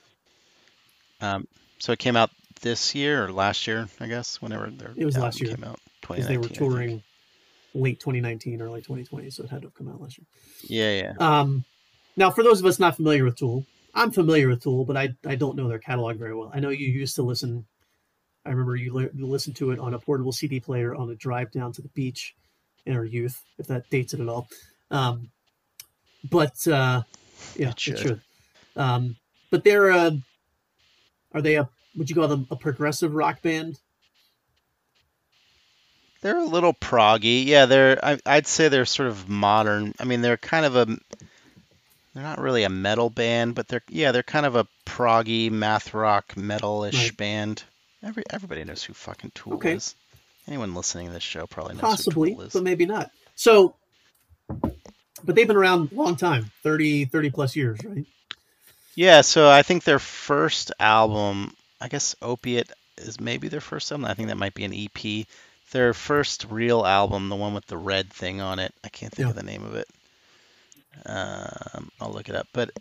Um, so it came out this year or last year, I guess, whenever their It was last year, came out. because they were 2019, I think. touring late 2019, early 2020, so it had to have come out last year. Yeah, yeah. Um, now, for those of us not familiar with Tool, I'm familiar with Tool, but I, I don't know their catalog very well. I know you used to listen. I remember you, li- you listened to it on a portable CD player on a drive down to the beach in our youth, if that dates it at all. Um, but uh, yeah, It it should. should. Um, but they're uh, are they a would you call them a progressive rock band? They're a little proggy. Yeah, they're. I, I'd say they're sort of modern. I mean, they're kind of a. They're not really a metal band, but they're yeah, they're kind of a proggy math rock metal-ish Right. band. Every everybody knows who fucking Tool Okay. is. Anyone listening to this show probably knows Possibly, who Tool is. but maybe not. So, but they've been around a long time 30, 30 plus years, right? Yeah, so I think their first album, I guess Opiate is maybe their first album. I think that might be an EP. Their first real album, the one with the red thing on it, I can't think Yeah. of the name of it. Um, I'll look it up. But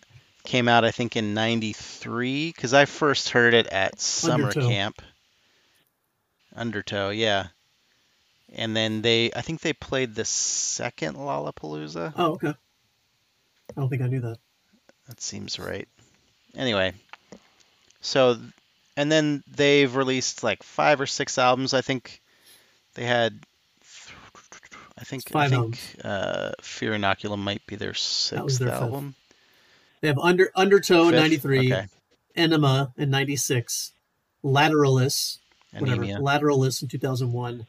came out, I think, in '93 because I first heard it at summer Undertow. camp. Undertow, yeah. And then they, I think they played the second Lollapalooza. Oh, okay. I don't think I knew that. That seems right. Anyway, so and then they've released like five or six albums. I think they had. I think five I think uh, Fear Inoculum might be their sixth their fifth. album. They have Under Undertow Fifth? '93, Okay. Enema in '96, Lateralus, whatever, Anemia. Lateralus in 2001,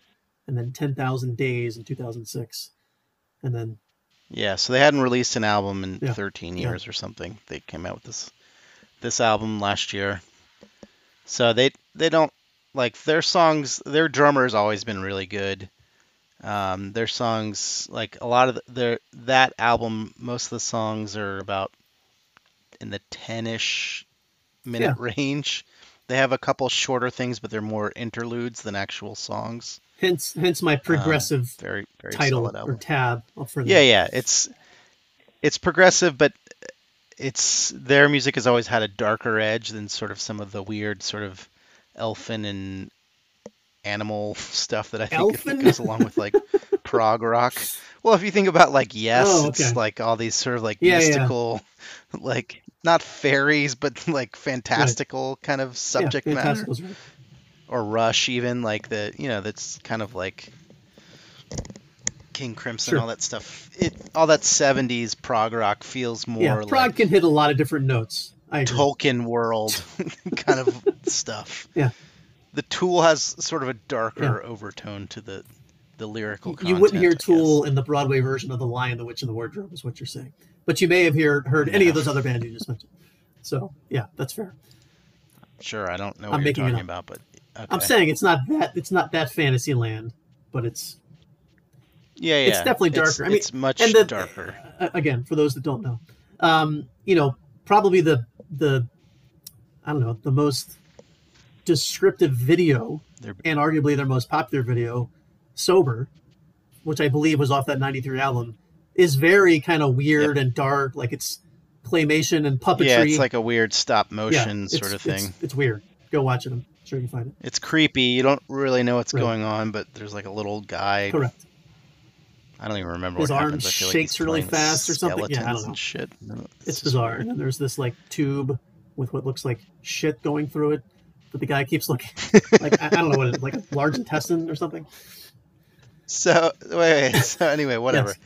and then 10,000 Days in 2006, and then Yeah, so they hadn't released an album in Yeah, 13 yeah. years or something. They came out with this this album last year. So they they don't like their songs, their drummer's always been really good. Um, their songs, like a lot of the, their that album, most of the songs are about in the ten-ish minute range. They have a couple shorter things, but they're more interludes than actual songs. Hence, hence my progressive Um, very, very title or tab for Yeah, yeah, it's it's progressive, but it's their music has always had a darker edge than sort of some of the weird sort of elfin and animal *laughs* stuff that I think Elfin? goes along with like *laughs* prog rock. Well, if you think about like yes, Oh, it's like all these sort of like Yeah, yeah. mystical, *laughs* like not fairies, but like fantastical kind of subject yeah, matter right. Or Rush even like the you know that's kind of like King Crimson Sure. all that stuff it all that 70s prog rock feels more Yeah, prog like can hit a lot of different notes. I agree. Tolkien world *laughs* kind of stuff Yeah. the Tool has sort of a darker overtone to the the lyrical you wouldn't hear content. Tool in the Broadway version of The Lion, the Witch, and the Wardrobe, is what you're saying. But you may have heard heard any of those other bands you just mentioned. So yeah, that's fair. sure I don't know I'm what you're talking about but okay. I'm saying it's not that it's not that fantasy land, but it's yeah yeah it's definitely It's- darker. I mean, it's much and the- darker uh, again for those that don't know, um, you know, probably the the I don't know the most descriptive video They're- and arguably their most popular video, "Sober," which I believe was off that '93 album, is very kind of weird and dark. Like it's claymation and puppetry. yeah it's like a weird stop motion it's- sort of it's- thing It's, weird. Go watch it. Sure you find it. It's creepy. You don't really know what's Right. going on, but there's like a little guy. Correct. I don't even remember His what arm happens. I feel like shakes he's really fast or something. Yeah, I don't know. shit. No, It's just bizarre. weird. And then there's this like tube with what looks like shit going through it, but the guy keeps looking *laughs* like I, I don't know what it is, like a large intestine or something. So wait, wait. So anyway, whatever. Yes.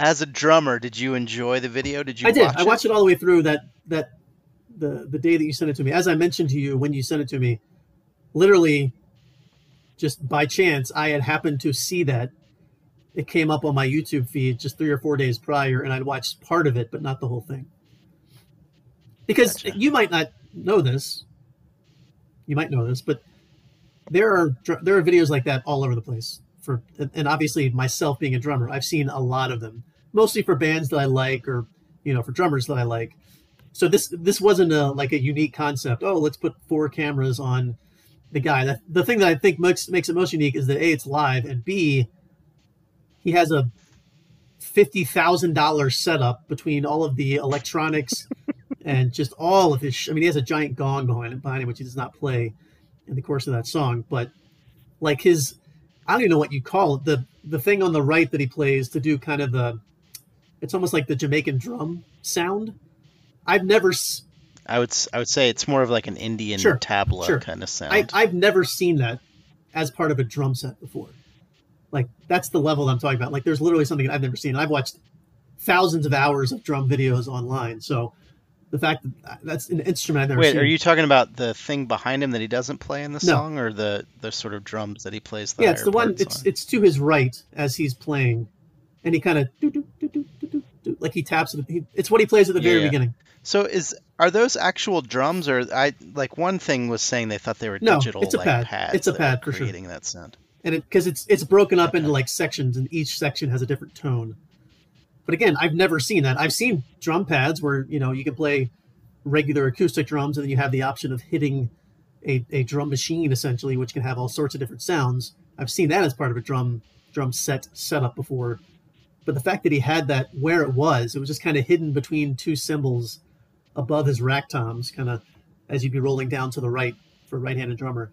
As a drummer, did you enjoy the video? Did you? I did. Watch I watched it all the way through that that the the day that you sent it to me. As I mentioned to you when you sent it to me, literally just by chance I had happened to see that it came up on my YouTube feed just 3 or 4 days prior and I'd watched part of it but not the whole thing. Because Gotcha. you might not know this. You might know this, but there are there are videos like that all over the place for and obviously myself being a drummer, I've seen a lot of them. Mostly for bands that I like or you know, for drummers that I like. So this this wasn't a like a unique concept. Oh, let's put four cameras on the guy. That the thing that I think makes makes it most unique is that a it's live and b he has a fifty thousand dollar setup between all of the electronics *laughs* and just all of his. Sh- I mean, he has a giant gong behind him, behind him, which he does not play in the course of that song. But like his, I don't even know what you call it. The the thing on the right that he plays to do kind of the, it's almost like the Jamaican drum sound. I've never s- I would. I would say it's more of like an Indian Sure, tabla sure. kind of sound. I, I've never seen that as part of a drum set before. Like that's the level I'm talking about. Like there's literally something I've never seen. I've watched thousands of hours of drum videos online. So the fact that uh, that's an instrument I've never Wait, seen. are you talking about the thing behind him that he doesn't play in the No. song, or the the sort of drums that he plays? The yeah, it's the one. It's on? it's to his right as he's playing, and he kind of like he taps it. He, it's what he plays at the very Yeah. beginning. So is are those actual drums, or I like one thing was saying they thought they were No, digital it's a like pad. pads. It's a pad for sure. creating that sound. and it because it's it's broken up Okay. into like sections and each section has a different tone but again i've never seen that i've seen drum pads where you know you can play regular acoustic drums and then you have the option of hitting a, a drum machine essentially which can have all sorts of different sounds i've seen that as part of a drum drum set setup before but the fact that he had that where it was it was just kind of hidden between two cymbals above his rack toms kind of as you'd be rolling down to the right for a right-handed drummer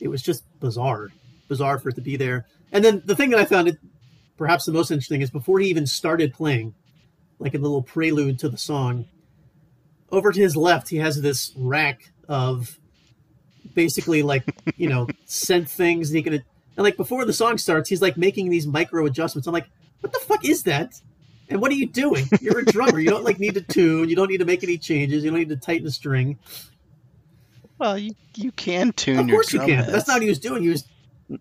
it was just bizarre bizarre for it to be there. And then the thing that I found it perhaps the most interesting is before he even started playing, like a little prelude to the song, over to his left he has this rack of basically like you know *laughs* scent things and he can and like before the song starts he's like making these micro adjustments. I'm like, what the fuck is that? And what are you doing? You're a drummer. You don't like need to tune. You don't need to make any changes. You don't need to tighten a string. Well, you you can tune Of your course you can. heads. That's not what he was doing. He was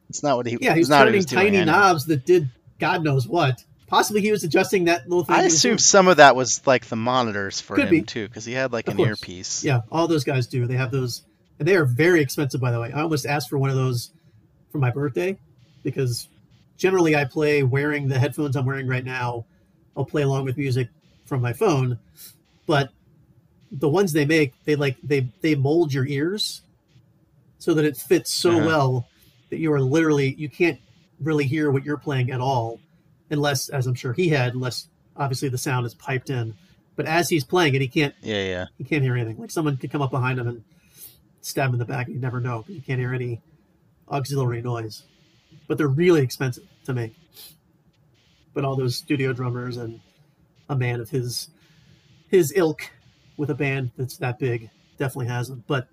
It's not what he. Yeah, he was not turning he was doing, tiny I know. knobs that did God knows what. Possibly he was adjusting that little thing. I assume some of that was like the monitors for Could him be. too, because he had like Of an course. earpiece. Yeah, all those guys do. They have those and they are very expensive, by the way. I almost asked for one of those for my birthday because generally I play wearing the headphones I'm wearing right now. I'll play along with music from my phone, but the ones they make, they like they they mold your ears so that it fits so Uh-huh. well that you are literally you can't really hear what you're playing at all, unless, as I'm sure he had, unless obviously the sound is piped in. But as he's playing it, he can't Yeah, yeah. he can't hear anything. Like someone could come up behind him and stab him in the back, and you never know. You can't hear any auxiliary noise. But they're really expensive to make. But all those studio drummers and a man of his his ilk with a band that's that big definitely has them. But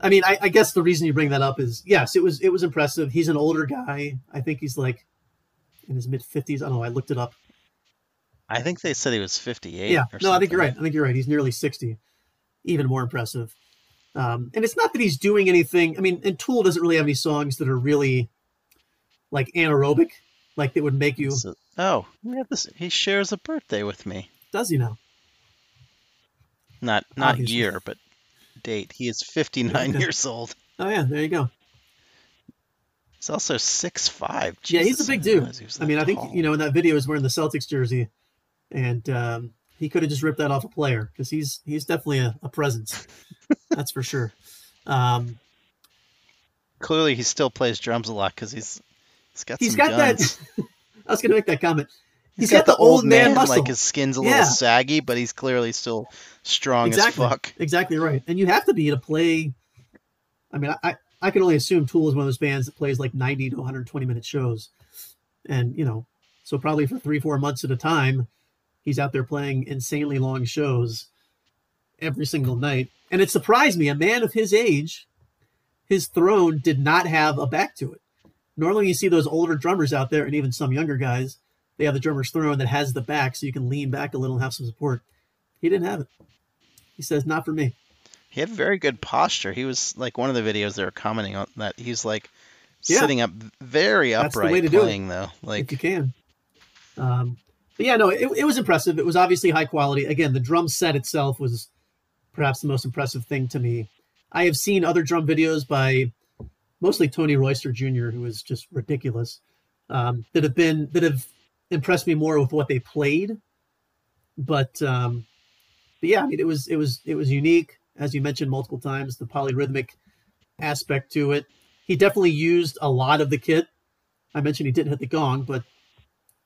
I mean, I, I guess the reason you bring that up is yes, it was it was impressive. He's an older guy. I think he's like in his mid fifties. I don't know. I looked it up. I think they said he was 58. Yeah, or no, I think you're right. I think you're right. He's nearly 60. Even more impressive. Um, and it's not that he's doing anything. I mean, and Tool doesn't really have any songs that are really like anaerobic, like that would make you. So- oh, yeah, this, he shares a birthday with me. Does he now? Not not Obviously. year, but date. He is 59 Okay. years old. Oh yeah, there you go. He's also 6'5". yeah, he's a big dude. realize he was I that mean, I think you know in that video he's wearing the Celtics jersey, and um, he could have just ripped that off a player because he's he's definitely a, a presence. *laughs* That's for sure. Um, Clearly, he still plays drums a lot because he's he's got he's got guns. that. *laughs* I was going to make that comment. he's got, the old man, muscle. like his skin's a Yeah. little saggy, but he's clearly still strong exactly. as fuck. Exactly right. And you have to be to play. I mean, I, I can only assume Tool is one of those bands that plays like 90 to 120 minute shows. And, you know, so probably for three, four months at a time, he's out there playing insanely long shows every single night. And it surprised me, a man of his age, his throne did not have a back to it. Normally, you see those older drummers out there, and even some younger guys, they have the drummer's throne that has the back so you can lean back a little and have some support. He didn't have it. He says, not for me. He had very good posture. He was like one of the videos they were commenting on that he's like Yeah. sitting up very upright, That's the way to do it. playing though. if Like you can. Um, but yeah, no, it, it was impressive. It was obviously high quality. Again, the drum set itself was perhaps the most impressive thing to me. I have seen other drum videos by mostly Tony Royster Jr., who is just ridiculous, um, that have been that have impressed me more with what they played. But um, but yeah, I mean, it was it was it was unique, as you mentioned multiple times, the polyrhythmic aspect to it. He definitely used a lot of the kit. I mentioned he didn't hit the gong, but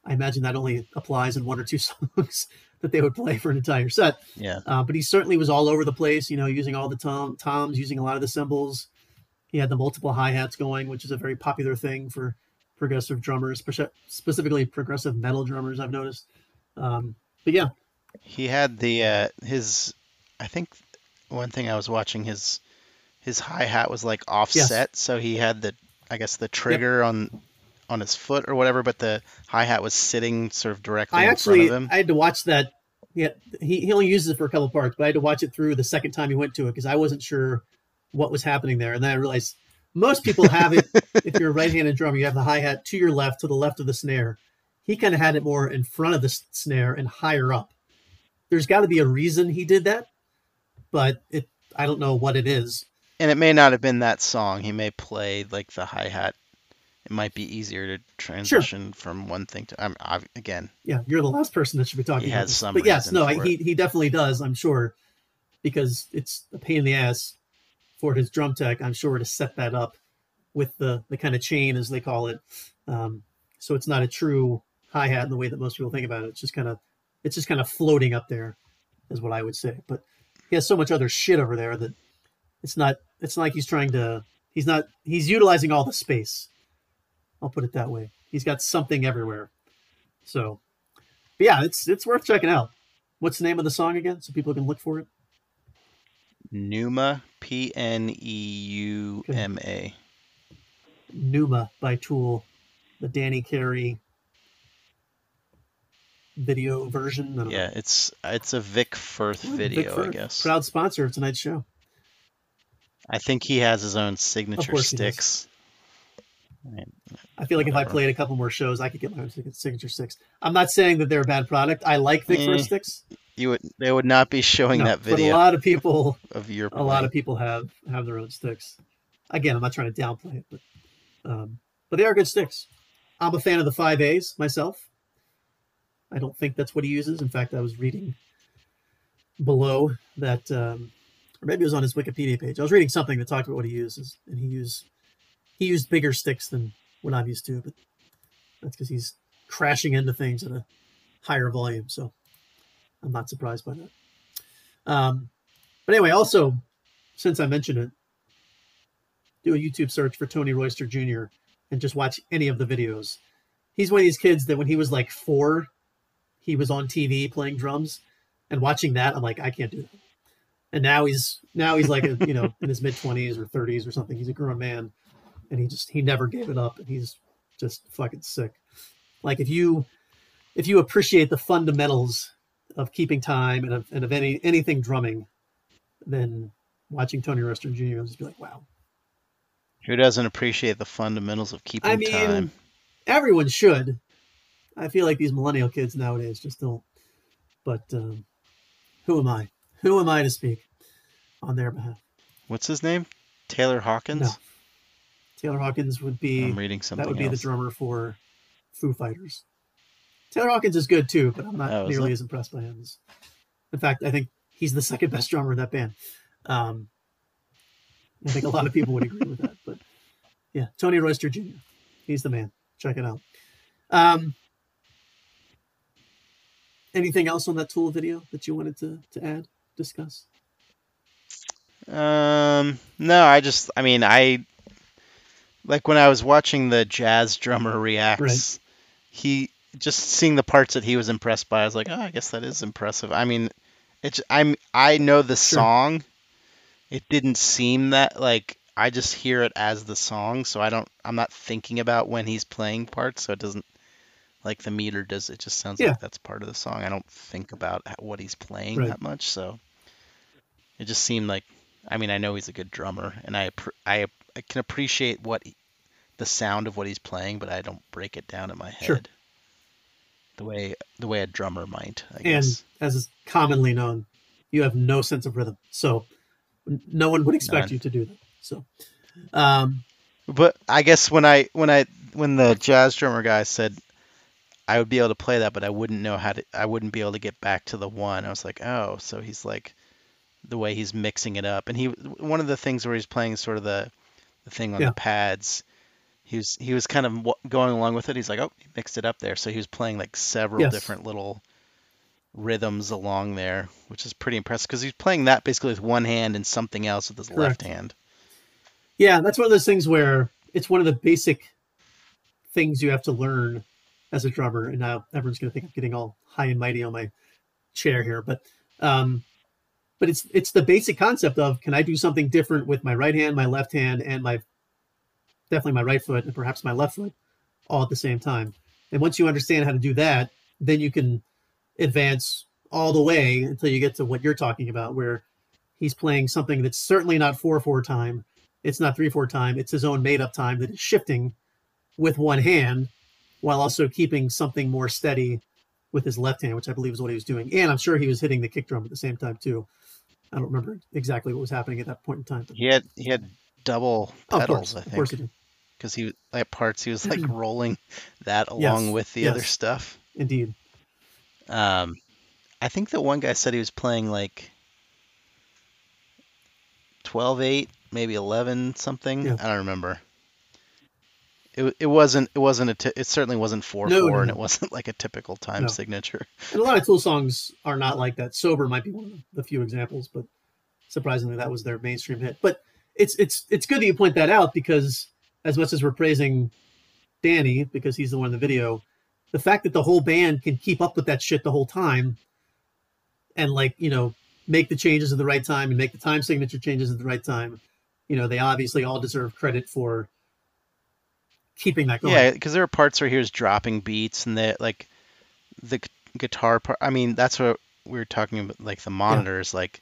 I imagine that only applies in one or two *laughs* songs that they would play for an entire set. yeah. Uh, but he certainly was all over the place, you know, using all the tom- toms, using a lot of the cymbals. He had the multiple hi hats going, which is a very popular thing for progressive drummers, spec- specifically progressive metal drummers. I've noticed. Um, but yeah, He had the uh his I think one thing I was watching his his hi hat was like offset, so he had the I guess the trigger on on his foot or whatever, but the hi hat was sitting sort of directly I in actually front of him. I had to watch that. Yeah, he, he only uses it for a couple parts, but I had to watch it through the second time he went to it because I wasn't sure what was happening there, and then I realized most people have it. *laughs* if you're a right-handed drummer, you have the hi hat to your left, to the left of the snare. He kind of had it more in front of the snare and higher up. There's got to be a reason he did that, but it I don't know what it is. And it may not have been that song. He may play like the hi hat. It might be easier to transition from one thing to. I'm I, again. yeah, you're the last person that should be talking He about has this. some But yes, no, for he he definitely does. I'm sure, because it's a pain in the ass for his drum tech. I'm sure to set that up with the the kind of chain as they call it. Um, so it's not a true hi hat in the way that most people think about it. It's just kind of it's just kind of floating up there, is what I would say. But he has so much other shit over there that it's not it's not like he's trying to he's not he's utilizing all the space. I'll put it that way. He's got something everywhere. So, yeah, it's it's worth checking out. What's the name of the song again, so people can look for it? Pneuma P N E U M A. Pneuma by Tool, the Danny Carey video version. Don't know. Yeah, it's it's a Vic Firth Ooh, Vic video, I guess. Proud sponsor of tonight's show. I think he has his own signature sticks. Right. I feel like if I played a couple more shows, I could get my signature sticks. I'm not saying that they're a bad product. I like Vic Firth sticks. You would they would not be showing No, that but a lot of people, *laughs* of your a lot of people have have their own sticks. Again, I'm not trying to downplay it, but um, but they are good sticks. I'm a fan of the five A's myself. I don't think that's what he uses. In fact, I was reading below that, um, or maybe it was on his Wikipedia page. I was reading something that talked about what he uses, and he used he used bigger sticks than what I'm used to, but that's because he's crashing into things at a higher volume. So I'm not surprised by that. Um, but anyway, also since I mentioned it, do a YouTube search for Tony Royster Jr. and just watch any of the videos. He's one of these kids that when he was like four, he was on TV playing drums, and watching that, I'm like, I can't do that. And now he's now he's like a, you know in his mid twenties or thirties or something. He's a grown man, and he just he never gave it up, and he's just fucking sick. Like if you if you appreciate the fundamentals of keeping time and of, and of any anything drumming, then watching Tony Royster Jr. will just be like, wow. Who doesn't appreciate the fundamentals of keeping I mean, time? everyone should. I feel like these millennial kids nowadays just don't. But um, who am I? Who am I to speak on their behalf? What's his name? Taylor Hawkins. No. Taylor Hawkins would be I'm reading something that would be the drummer for Foo Fighters. Taylor Hawkins is good too, but I'm not Oh, nearly as impressed by him. As, in fact, I think he's the second best drummer in that band. Um, I think a lot of people would agree with that. But yeah, Tony Royster Jr. He's the man. Check it out. Um, anything else on that Tool video that you wanted to to add, discuss? Um, no, I just, I mean, I like when I was watching the jazz drummer reacts, Right. he just seeing the parts that he was impressed by. I was like, oh, I guess that is impressive. I mean, it's I'm I know the Sure. song. It didn't seem that like I just hear it as the song, so I don't. I'm not thinking about when he's playing parts, so it doesn't like the meter does. It just sounds Yeah. like that's part of the song. I don't think about what he's playing Right. that much, so it just seemed like. I mean, I know he's a good drummer, and I I, I can appreciate what the sound of what he's playing, but I don't break it down in my head Sure. the way the way a drummer might. I and guess. as is commonly known, you have no sense of rhythm. So no one would expect None. you to do that. So, um, But I guess when I when I when the jazz drummer guy said I would be able to play that, but I wouldn't know how to. I wouldn't be able to get back to the one. I was like, oh, so he's like the way he's mixing it up, and he one of the things where he's playing sort of the the thing on Yeah. the pads. He was he was kind of going along with it. He's like, oh, he mixed it up there. So he was playing like several Yes. different little rhythms along there, which is pretty impressive because he's playing that basically with one hand and something else with his left hand. yeah, that's one of those things where it's one of the basic things you have to learn as a drummer. And now everyone's going to think I'm getting all high and mighty on my chair here, but um, but it's it's the basic concept of can I do something different with my right hand, my left hand, and my definitely my right foot and perhaps my left foot all at the same time. And once you understand how to do that, then you can advance all the way until you get to what you're talking about, where he's playing something that's certainly not four four time. It's not three four time. It's his own made up time that is shifting with one hand, while also keeping something more steady with his left hand, which I believe is what he was doing. And I'm sure he was hitting the kick drum at the same time too. I don't remember exactly what was happening at that point in time. He had he had double Oh, of pedals, course, I of course he think, did. Because he at parts he was like rolling that along Yes, with the other stuff. Indeed. Um, I think that one guy said he was playing like 12-8, maybe 11 something. Yeah. I don't remember. It, it wasn't it wasn't a t- it certainly wasn't 4-4 No, no, and no. it wasn't like a typical time signature. And a lot of Tool songs are not like that. Sober might be one of the few examples, but surprisingly, that was their mainstream hit. But it's it's it's good that you point that out because as much as we're praising Danny because he's the one in the video, the fact that the whole band can keep up with that shit the whole time, and like you know make the changes at the right time and make the time signature changes at the right time, you know they obviously all deserve credit for keeping that going. Yeah, because there are parts where he was dropping beats and the like the guitar part. I mean, that's what we were talking about. Like the monitors, like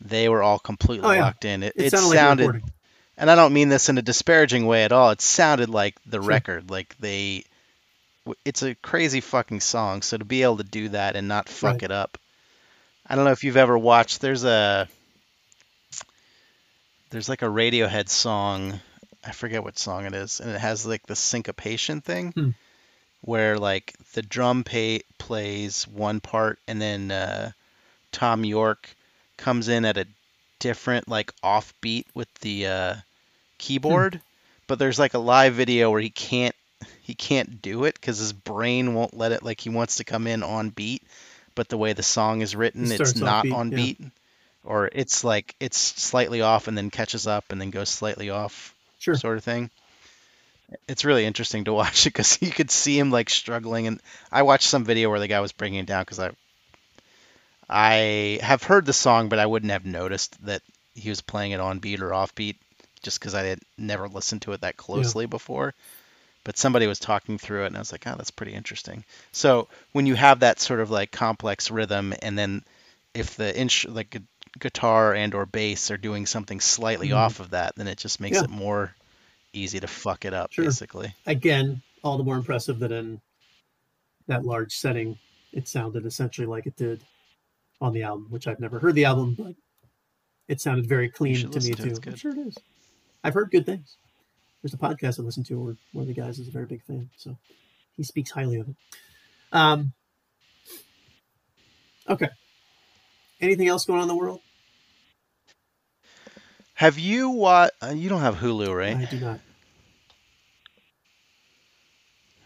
they were all completely Oh, yeah. locked in. It, it, it sounded, like. And I don't mean this in a disparaging way at all. It sounded like the record, like they. It's a crazy fucking song, so to be able to do that and not fuck Right. it up. I don't know if you've ever watched. There's a. There's like a Radiohead song. I forget what song it is, and it has like the syncopation thing, Hmm. where like the drum pay, plays one part, and then uh, Thom Yorke comes in at a different like offbeat with the uh, keyboard, hmm. but there's like a live video where he can't he can't do it because his brain won't let it. Like he wants to come in on beat, but the way the song is written, It it's not offbeat, on yeah. beat, or it's like it's slightly off and then catches up and then goes slightly off, Sure. sort of thing. It's really interesting to *laughs* watch it because you could see him like struggling, and I watched some video where the guy was bringing it down because I I have heard the song, but I wouldn't have noticed that he was playing it on beat or off beat just because I had never listened to it that closely before. But somebody was talking through it, and I was like, oh, that's pretty interesting. So when you have that sort of like complex rhythm, and then if the inch like gu- guitar and or bass are doing something slightly Mhm. off of that, then it just makes Yeah. it more easy to fuck it up, Sure. basically. Again, all the more impressive that in that large setting, it sounded essentially like it did on the album, which I've never heard the album, but it sounded very clean to me to too. I'm sure it is. I've heard good things. There's a podcast I listen to where one of the guys is a very big fan, so he speaks highly of it. Um, okay. Anything else going on in the world? Have you watched? Uh, you don't have Hulu, right? I do not.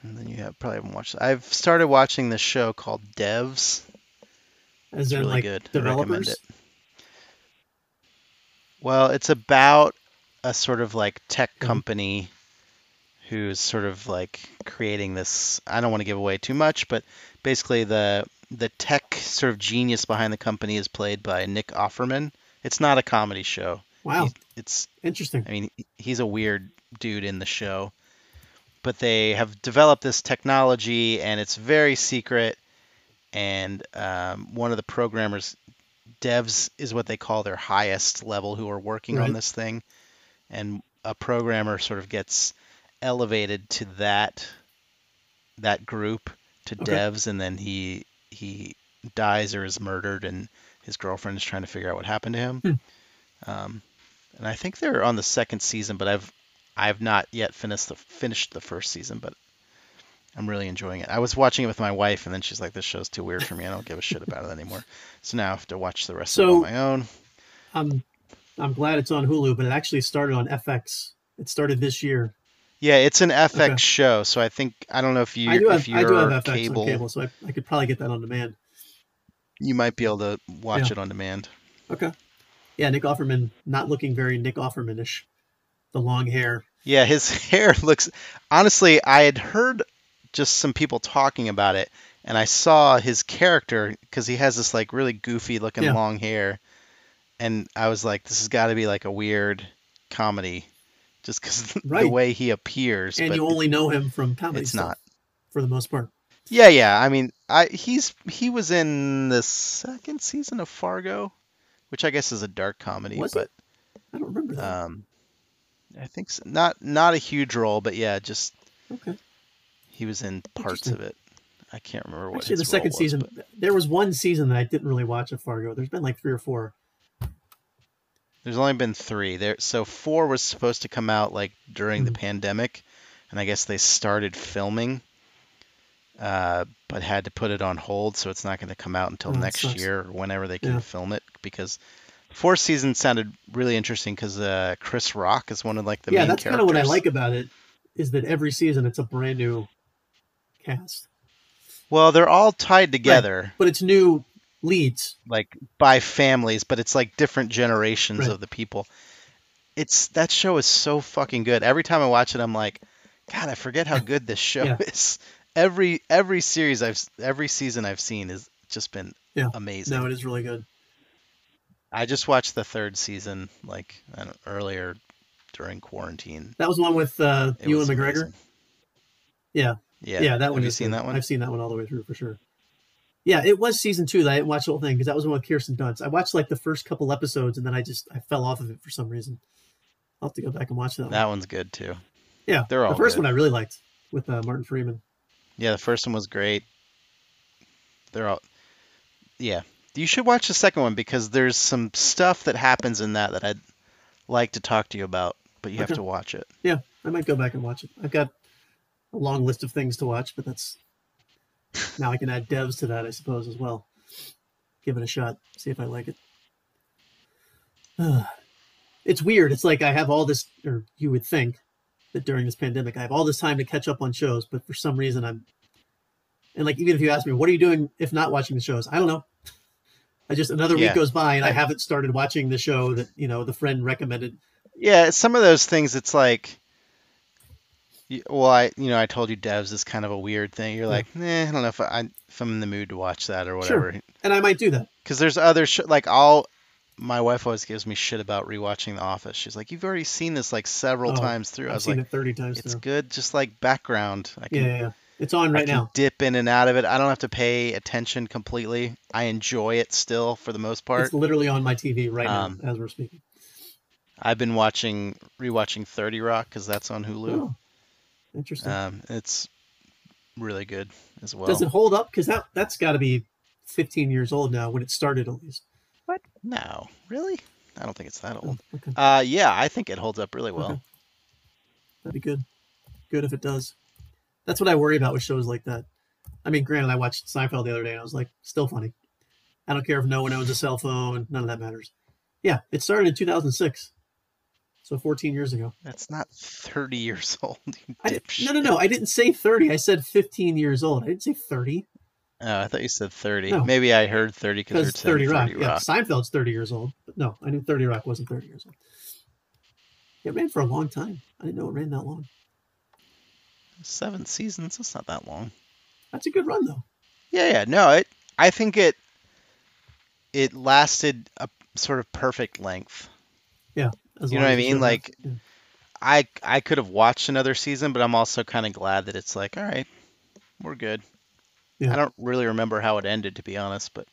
And then you have probably haven't watched. I've started watching this show called Devs. As It's really like good. I recommend developers. it. Well, it's about a sort of like tech Mhm. company who's sort of like creating this. I don't want to give away too much, but basically the the tech sort of genius behind the company is played by Nick Offerman. It's not a comedy show. Wow, It's interesting. I mean, he's a weird dude in the show. But they have developed this technology and it's very secret. And um, one of the programmers, devs, is what they call their highest level who are working on this thing. And a programmer sort of gets elevated to that that group to Okay. devs and then he he dies or is murdered and his girlfriend is trying to figure out what happened to him. Hmm. Um, and I think they're on the second season, but I've I've not yet finished the finished the first season, but I'm really enjoying it. I was watching it with my wife, and then she's like, "This show's too weird for me. I don't give a shit about it anymore." *laughs* So now I have to watch the rest of it on my own. I'm I'm glad it's on Hulu, but it actually started on FX. It started this year. Yeah, it's an FX Okay. show, so I think I don't know if you I do have if I you're do have FX cable, on cable, so I, I could probably get that on demand. you might be able to watch Yeah. it on demand. Okay. Yeah, Nick Offerman not looking very Nick Offerman-ish. The long hair. Yeah, his *laughs* hair looks. Honestly, I had heard just some people talking about it, and I saw his character because he has this like really goofy looking Yeah. long hair, and I was like, this has got to be like a weird comedy, just because *laughs* the way he appears. And you only know him from comedy it's stuff, not. for the most part. Yeah, yeah. I mean, I he's he was in the second season of Fargo, which I guess is a dark comedy, Was but it? I don't remember that. um, I think so. not not a huge role, but yeah, just okay. He was in parts of it. I can't remember what Actually, the second was, season, but there was one season that I didn't really watch of Fargo. There's been like three or four. There's only been three. There, so four was supposed to come out like during the Mhm. pandemic, and I guess they started filming, uh, but had to put it on hold, so it's not going to come out until Oh, next year or whenever they can Yeah. film it. Because fourth season sounded really interesting because uh, Chris Rock is one of like the yeah, that's kind of what I like about it, is that every season it's a brand new cast, Well, they're all tied together. but it's new leads. like by families, but it's like different generations Right. of the people. It's that show is so fucking good. Every time I watch it, I'm like, God, I forget how good this show Yeah. is. Every every series I've every season I've seen has just been Yeah. amazing. No, it is really good. I just watched the third season like earlier during quarantine. That was the one with uh, Ewan McGregor. amazing. Yeah. Yeah, Yeah, that Have one. you is seen good. that one? I've seen that one all the way through for sure. Yeah, it was season two that I didn't watch the whole thing because that was one with Kirsten Dunst. I watched like the first couple episodes and then I just I fell off of it for some reason. I'll have to go back and watch that. That one. one's good too. Yeah, they're all the first good. one I really liked with uh, Martin Freeman. Yeah, the first one was great. They're all Yeah. You should watch the second one because there's some stuff that happens in that that I'd like to talk to you about, but you have to watch it. Yeah, I might go back and watch it. I've got a long list of things to watch, but that's now I can add devs to that, I suppose, as well. Give it a shot, see if I like it. *sighs* it's weird. It's like I have all this, or you would think that during this pandemic, I have all this time to catch up on shows, but for some reason I'm, and like even if you ask me, what are you doing if not watching the shows? I don't know. I just another Yeah. week goes by and I haven't started watching the show that you know the friend recommended. Yeah, some of those things it's like well, I you know I told you devs is kind of a weird thing. You're Yeah. like, eh, I don't know if I if I'm in the mood to watch that or whatever. Sure. And I might do that. Because there's other sh- like I'll my wife always gives me shit about rewatching The Office. She's like, you've already seen this like several Oh, times through. I I've was seen like, it thirty times it's through. good, just like background. I can Yeah, yeah, yeah. It's on I right can now. dip in and out of it. I don't have to pay attention completely. I enjoy it still for the most part. It's literally on my TV right Um, now as we're speaking. I've been watching rewatching 30 Rock because that's on Hulu. Oh, interesting. Um, it's really good as well. Does it hold up? Because that that's got to be 15 years old now when it started at least. What? No, really? I don't think it's that Oh, old. okay, Uh, yeah, I think it holds up really well. Okay. that'd be good. Good if it does. That's what I worry about with shows like that. I mean, granted, I watched Seinfeld the other day and I was like, still funny. I don't care if no one owns a cell phone. None of that matters. Yeah, it started in 2006, so 14 years ago. That's not 30 years *laughs* old. I, no, no, no. I didn't say 30. I said 15 years old. I didn't say 30. Oh, I thought you said 30. No. Maybe I heard 30 because Because you're saying 30 Rock. 30 Yeah, Seinfeld's 30 years old. But no, I knew 30 Rock wasn't 30 years old. It ran for a long time. I didn't know it ran that long. Seven seasons. That's not that long. That's a good run, though. Yeah, yeah. No, it. I think it. It lasted a sort of perfect length. As You know what I mean? Like- Yeah. I I could have watched another season, but I'm also kind of glad that it's like, all right, we're good. Yeah. I don't really remember how it ended, to be honest, but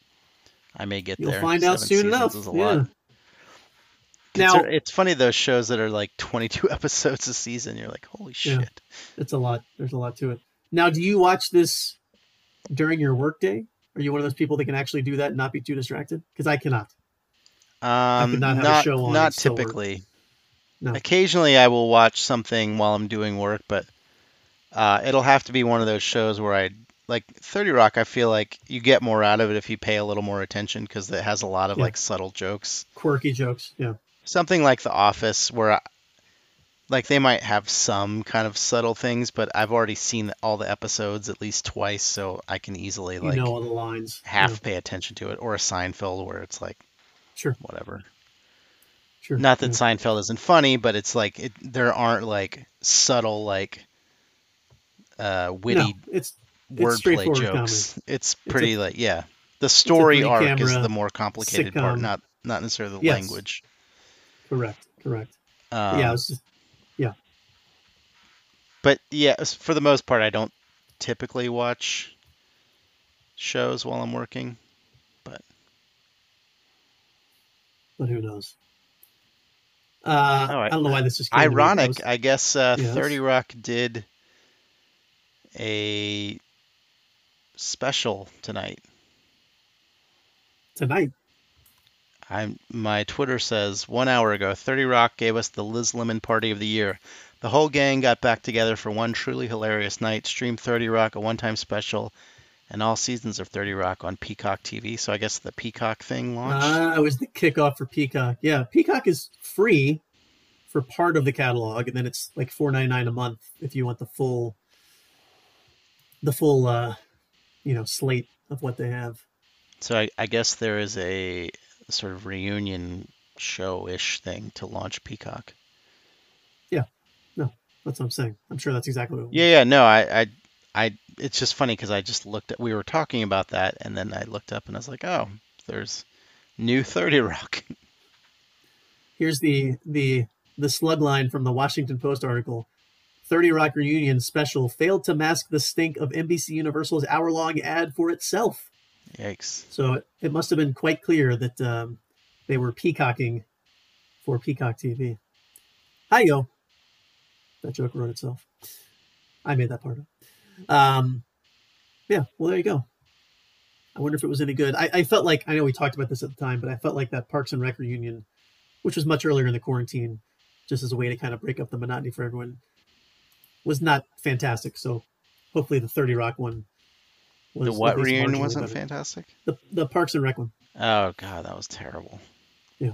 I may get there. You'll there. find out soon enough. is a Yeah. lot. Now- it's funny those shows that are like *laughs* 22 *laughs* episodes a season. You're like, holy Yeah. shit. It's a lot. There's a lot to it. Now, do you watch this during your workday? Are you one of those people that can actually do that and not be too distracted? Because I cannot. Um, not have a not show on not and still work. typically. No. Occasionally, I will watch something while I'm doing work, but uh, it'll have to be one of those shows where I like 30 Rock. I feel like you get more out of it if you pay a little more attention because it has a lot of Yeah. like subtle jokes. Quirky jokes. Yeah. Something like The Office, where I, like they might have some kind of subtle things, but I've already seen all the episodes at least twice, so I can easily like You know all the lines. half Yeah, pay attention to it. Or a Seinfeld where it's like Sure. whatever. Sure. Not that yeah. Seinfeld isn't funny, but it's like it, there aren't like subtle like uh, witty No, it's it's wordplay jokes. It's a- pretty like yeah. The story arc is the more complicated part, not not necessarily the Yes. language. correct. Correct. Um, yeah. It's just, but yeah, for the most part, I don't typically watch shows while I'm working. But who knows? Uh, Oh, I- don't know why this is came to me. I Ironic, was- I guess. Uh, Yes. Thirty Rock did a special tonight. tonight. I'm my Twitter says one hour ago, 30 Rock gave us the Liz Lemon party of the year. The whole gang got back together for one truly hilarious night. Stream 30 Rock, a one-time special, and all seasons of 30 Rock on Peacock TV. So I guess the Peacock thing launched. Ah, it was the kickoff for Peacock. Yeah, Peacock is free for part of the catalog, and then it's like four ninety nine a month if you want the full, the full, uh, you know, slate of what they have. so I, I guess there is a sort of reunion show-ish thing to launch Peacock. Yeah. No, that's what I'm saying. I'm sure that's exactly what. Yeah, yeah, no, I, I, I it's just funny because I just looked at we were talking about that, and then I looked up and I was like, oh, there's new 30 Rock. *laughs* Here's the the the slug line from the Washington Post article. 30 Rock reunion special failed to mask the stink of NBC Universal's hour long ad for itself. Yikes. So it, it must have been quite clear that um, they were peacocking for Peacock TV. Hi yo. That joke wrote itself. I made that part up. Um, yeah. Well, there you go. I wonder if it was any good. I, I felt like I know we talked about this at the time, but I felt like that Parks and Rec reunion, which was much earlier in the quarantine, just as a way to kind of break up the monotony for everyone, was not fantastic. So hopefully the Thirty Rock one. Was The what reunion wasn't better. fantastic? The the Parks and Rec one. Oh god, that was terrible. Yeah.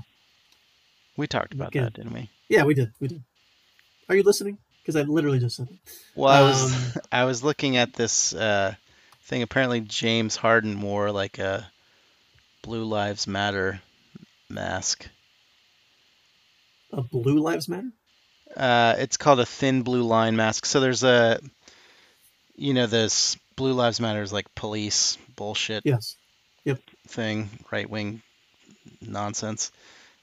We talked about Again. that, didn't we? Yeah, we did. We did. Are you listening? Because I literally just said it. Well, I was Um, *laughs* I was looking at this uh, thing. Apparently, James Harden wore like a Blue Lives Matter mask. A Blue Lives Matter. Uh, it's called a thin blue line mask. So there's a, you know, this Blue Lives Matter is like police bullshit Yes. Yep. thing, right wing nonsense.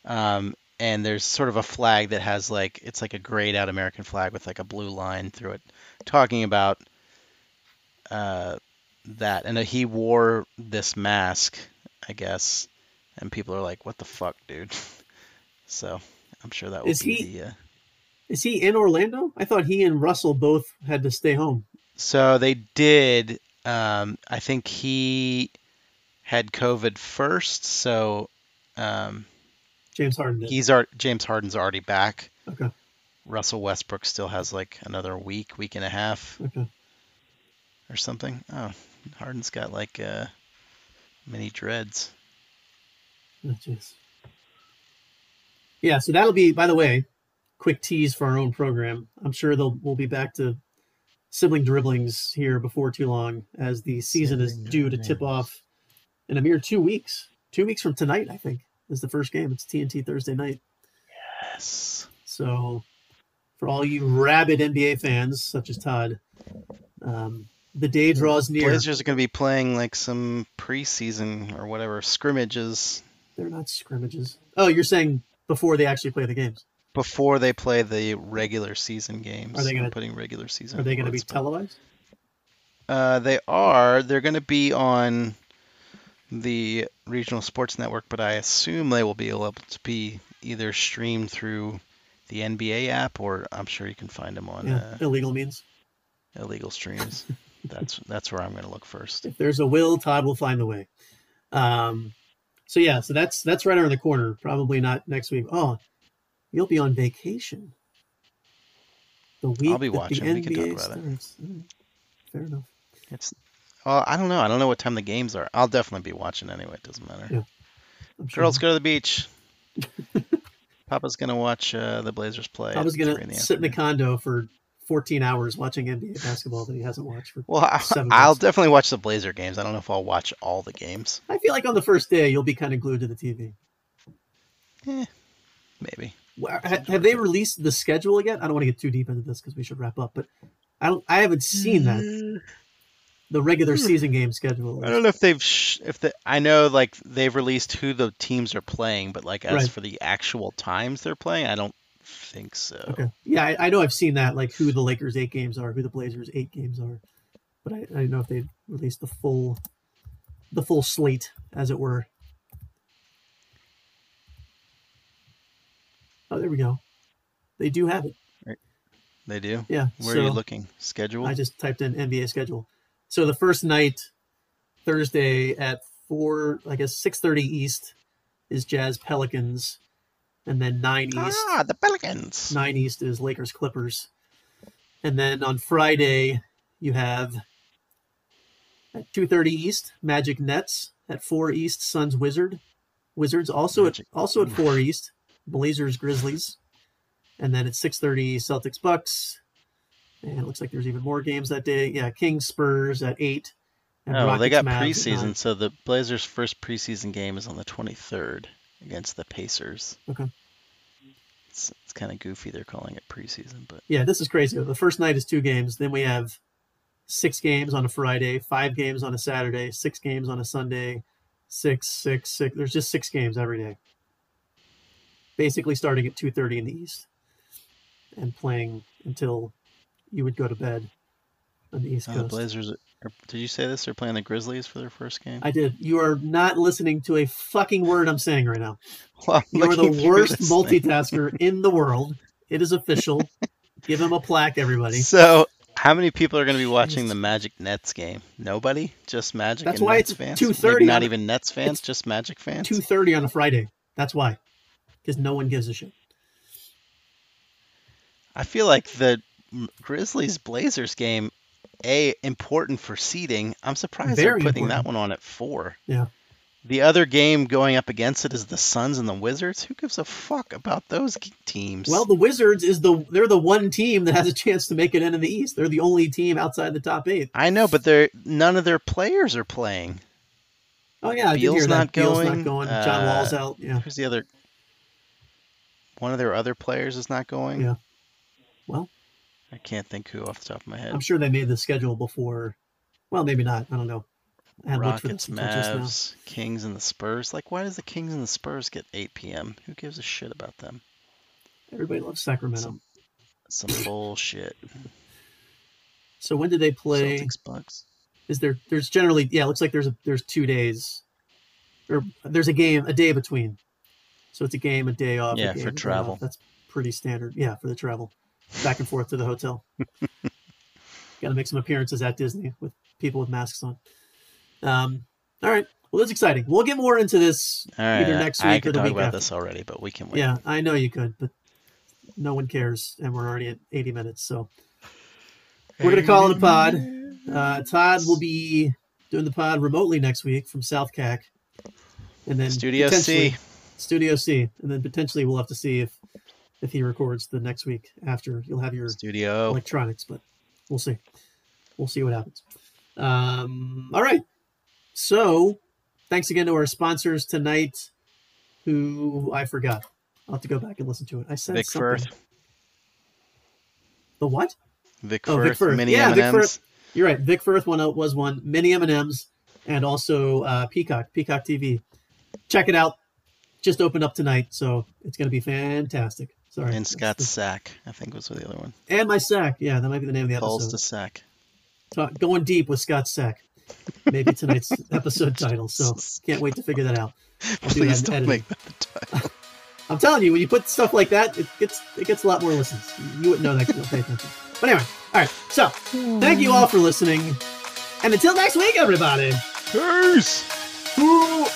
Um, and there's sort of a flag that has like it's like a grayed out American flag with like a blue line through it, talking about uh, that. And he wore this mask, I guess, and people are like, "What the fuck, dude?" *laughs* So I'm sure that be he- the. Uh... Is he in Orlando? I thought he and Russell both had to stay home. So they did. Um, I think he had COVID first, so um, James Harden did. he's our James Harden's already back. Okay. Russell Westbrook still has like another week, week and a half Okay. or something. Oh, Harden's got like uh, mini dreads. Oh, jeez. Yeah, so that'll be, by the way, quick tease for our own program. I'm sure they'll we'll be back to sibling dribblings here before too long as the season is Sibling due to tip off in a mere two weeks. Two weeks from tonight, I think, is the first game. It's TNT Thursday night. Yes. So, for all you rabid NBA fans such as Todd, um, the day draws near. Blazers are going to be playing like some preseason or whatever scrimmages They're not scrimmages. Oh, you're saying before they actually play the games? before they play the regular season games. Are they gonna- I'm putting regular season? Are they going to be televised? Uh, they are. They're going to be on the regional sports network, but I assume they will be able to be either streamed through the NBA app or I'm sure you can find them on Yeah, uh, illegal means. illegal streams. *laughs* that's that's where I'm going to look first. If there's a will, Todd will find the way. Um, so yeah, so that's that's right around the corner. Probably not next week. Oh, you'll be on vacation. The week I'll be watching. The We can talk NBA about it. starts. All right. Fair enough. It's well, I don't know. I don't know what time the games are. I'll definitely be watching anyway. It doesn't matter. Yeah. Sure. Girls, go to the beach. *laughs* Papa's gonna watch uh, the Blazers play. I was gonna in the sit in the condo for 14 hours watching NBA basketball that he hasn't watched for. Well, I, I'll definitely watch the Blazer games. I don't know if I'll watch all the games. I feel like on the first day you'll be kind of glued to the TV. Maybe. Well, ha- Have they released the schedule yet? I don't want to get too deep into this because we should wrap up, but I don't. I haven't seen that the regular season game schedule. Hmm. I don't know if they've sh- if the I know like they've released who the teams are playing, but like as Right. for the actual times they're playing, I don't think so. Okay. Yeah, I, I know I've seen that, like who the Lakers eight games are, who the Blazers eight games are, but I, I don't know if they released the full, the full slate, as it were. Oh, there we go. They do have it. They do. Yeah. Where so are you looking? Schedule. I just typed in NBA schedule. So the first night, Thursday at four, I guess six thirty East, is Jazz Pelicans, and then nine East. ah, the Pelicans. Nine East is Lakers Clippers. And then on Friday, you have at 2:30 East Magic Nets. At 4 East Suns Wizard. Wizards also Magic. at also at 4 East Blazers Grizzlies. And then at 6:30 Celtics Bucks. And it looks like there's even more games that day. Yeah, Kings Spurs at 8. and Oh, they got Mavs preseason. So the Blazers' first preseason game is on the 23rd against the Pacers. Okay. It's, it's kind of goofy. They're calling it preseason, but Yeah, this is crazy. The first night is two games. Then we have six games on a Friday, five games on a Saturday, six games on a Sunday, six, six, six. There's just six games every day. Basically, starting at two thirty in the East, and playing until you would go to bed on the East uh, oh, the Blazers. Did you say this? They're playing the Grizzlies for their first game. I did. You are not listening to a fucking word I'm saying right now. *laughs* Well, You are the worst multitasker *laughs* in the world. It is official. Give him a plaque, everybody. So, how many people are going to be watching the Magic Nets game? Nobody? Just Magic That's why Nets it's fans? 2:30 Maybe not even Nets fans, just Magic fans? Two thirty on a Friday. That's why. Because no one gives a shit. I feel like the Grizzlies Blazers game, a important for seeding. I'm surprised Very they're putting that one on at four. Yeah. The other game going up against it is the Suns and the Wizards. Who gives a fuck about those teams? Well, the Wizards is the they're the one team that has a chance to make it in in the East. They're the only team outside the top eight. I know, but they're none of their players are playing. Oh yeah, Beal's not Beal's not going. John uh, Wall's out. Yeah. Who's the other? One of their other players is not going. Yeah. Well, I can't think who off the top of my head. I'm sure they made the schedule before. Well, maybe not. I don't know. I Rockets, this until just now. Mavs, Kings, and the Spurs. Like, why does the Kings and the Spurs get 8 p.m.? Who gives a shit about them? Everybody loves Sacramento. Some, some bullshit. So when did they play? Celtics, Bucks. Is there? There's generally yeah. It looks like there's a, there's two days, or there's a game a day between. So it's a game, a day off. Yeah, game, for travel. off. That's pretty standard. Yeah, for the travel, back and forth to the hotel. *laughs* Got to make some appearances at Disney with people with masks on. Um. All right. Well, that's exciting. We'll get more into this right, either next week or the talk week about after. this already, but we can wait. Yeah, I know you could, but no one cares, and we're already at 80 minutes. So we're gonna call it a pod. Uh, Todd will be doing the pod remotely next week from South CAC, and then Studio C. Studio C, and then potentially we'll have to see if if he records the next week after. You'll have your Studio. electronics, but we'll see. We'll see what happens. Um, all right. So, thanks again to our sponsors tonight, who I forgot. I'll have to go back and listen to it. I said Vic something. Firth. The what? Vic Oh, Firth. Vic Firth. Mini Yeah, Vic M&Ms. Firth. You're right. Vic Firth one out was one. Mini M and M's, and also uh, Peacock, Peacock TV. Check it out. Just opened up tonight, so it's going to be fantastic. Sorry. And Scott's the- Sack, I think was the other one. and my sack. Yeah, that might be the name of the Calls episode. to Sack. Talk, going deep with Scott Sack. Maybe tonight's *laughs* episode title. So can't wait to figure that out. I'll do Please that in don't editing. make that the title. *laughs* *laughs* I'm telling you, when you put stuff like that, it gets it gets a lot more listens. You wouldn't know that. You'll pay attention. But anyway, all right. So thank you all for listening, and until next week, everybody. Peace! Ooh.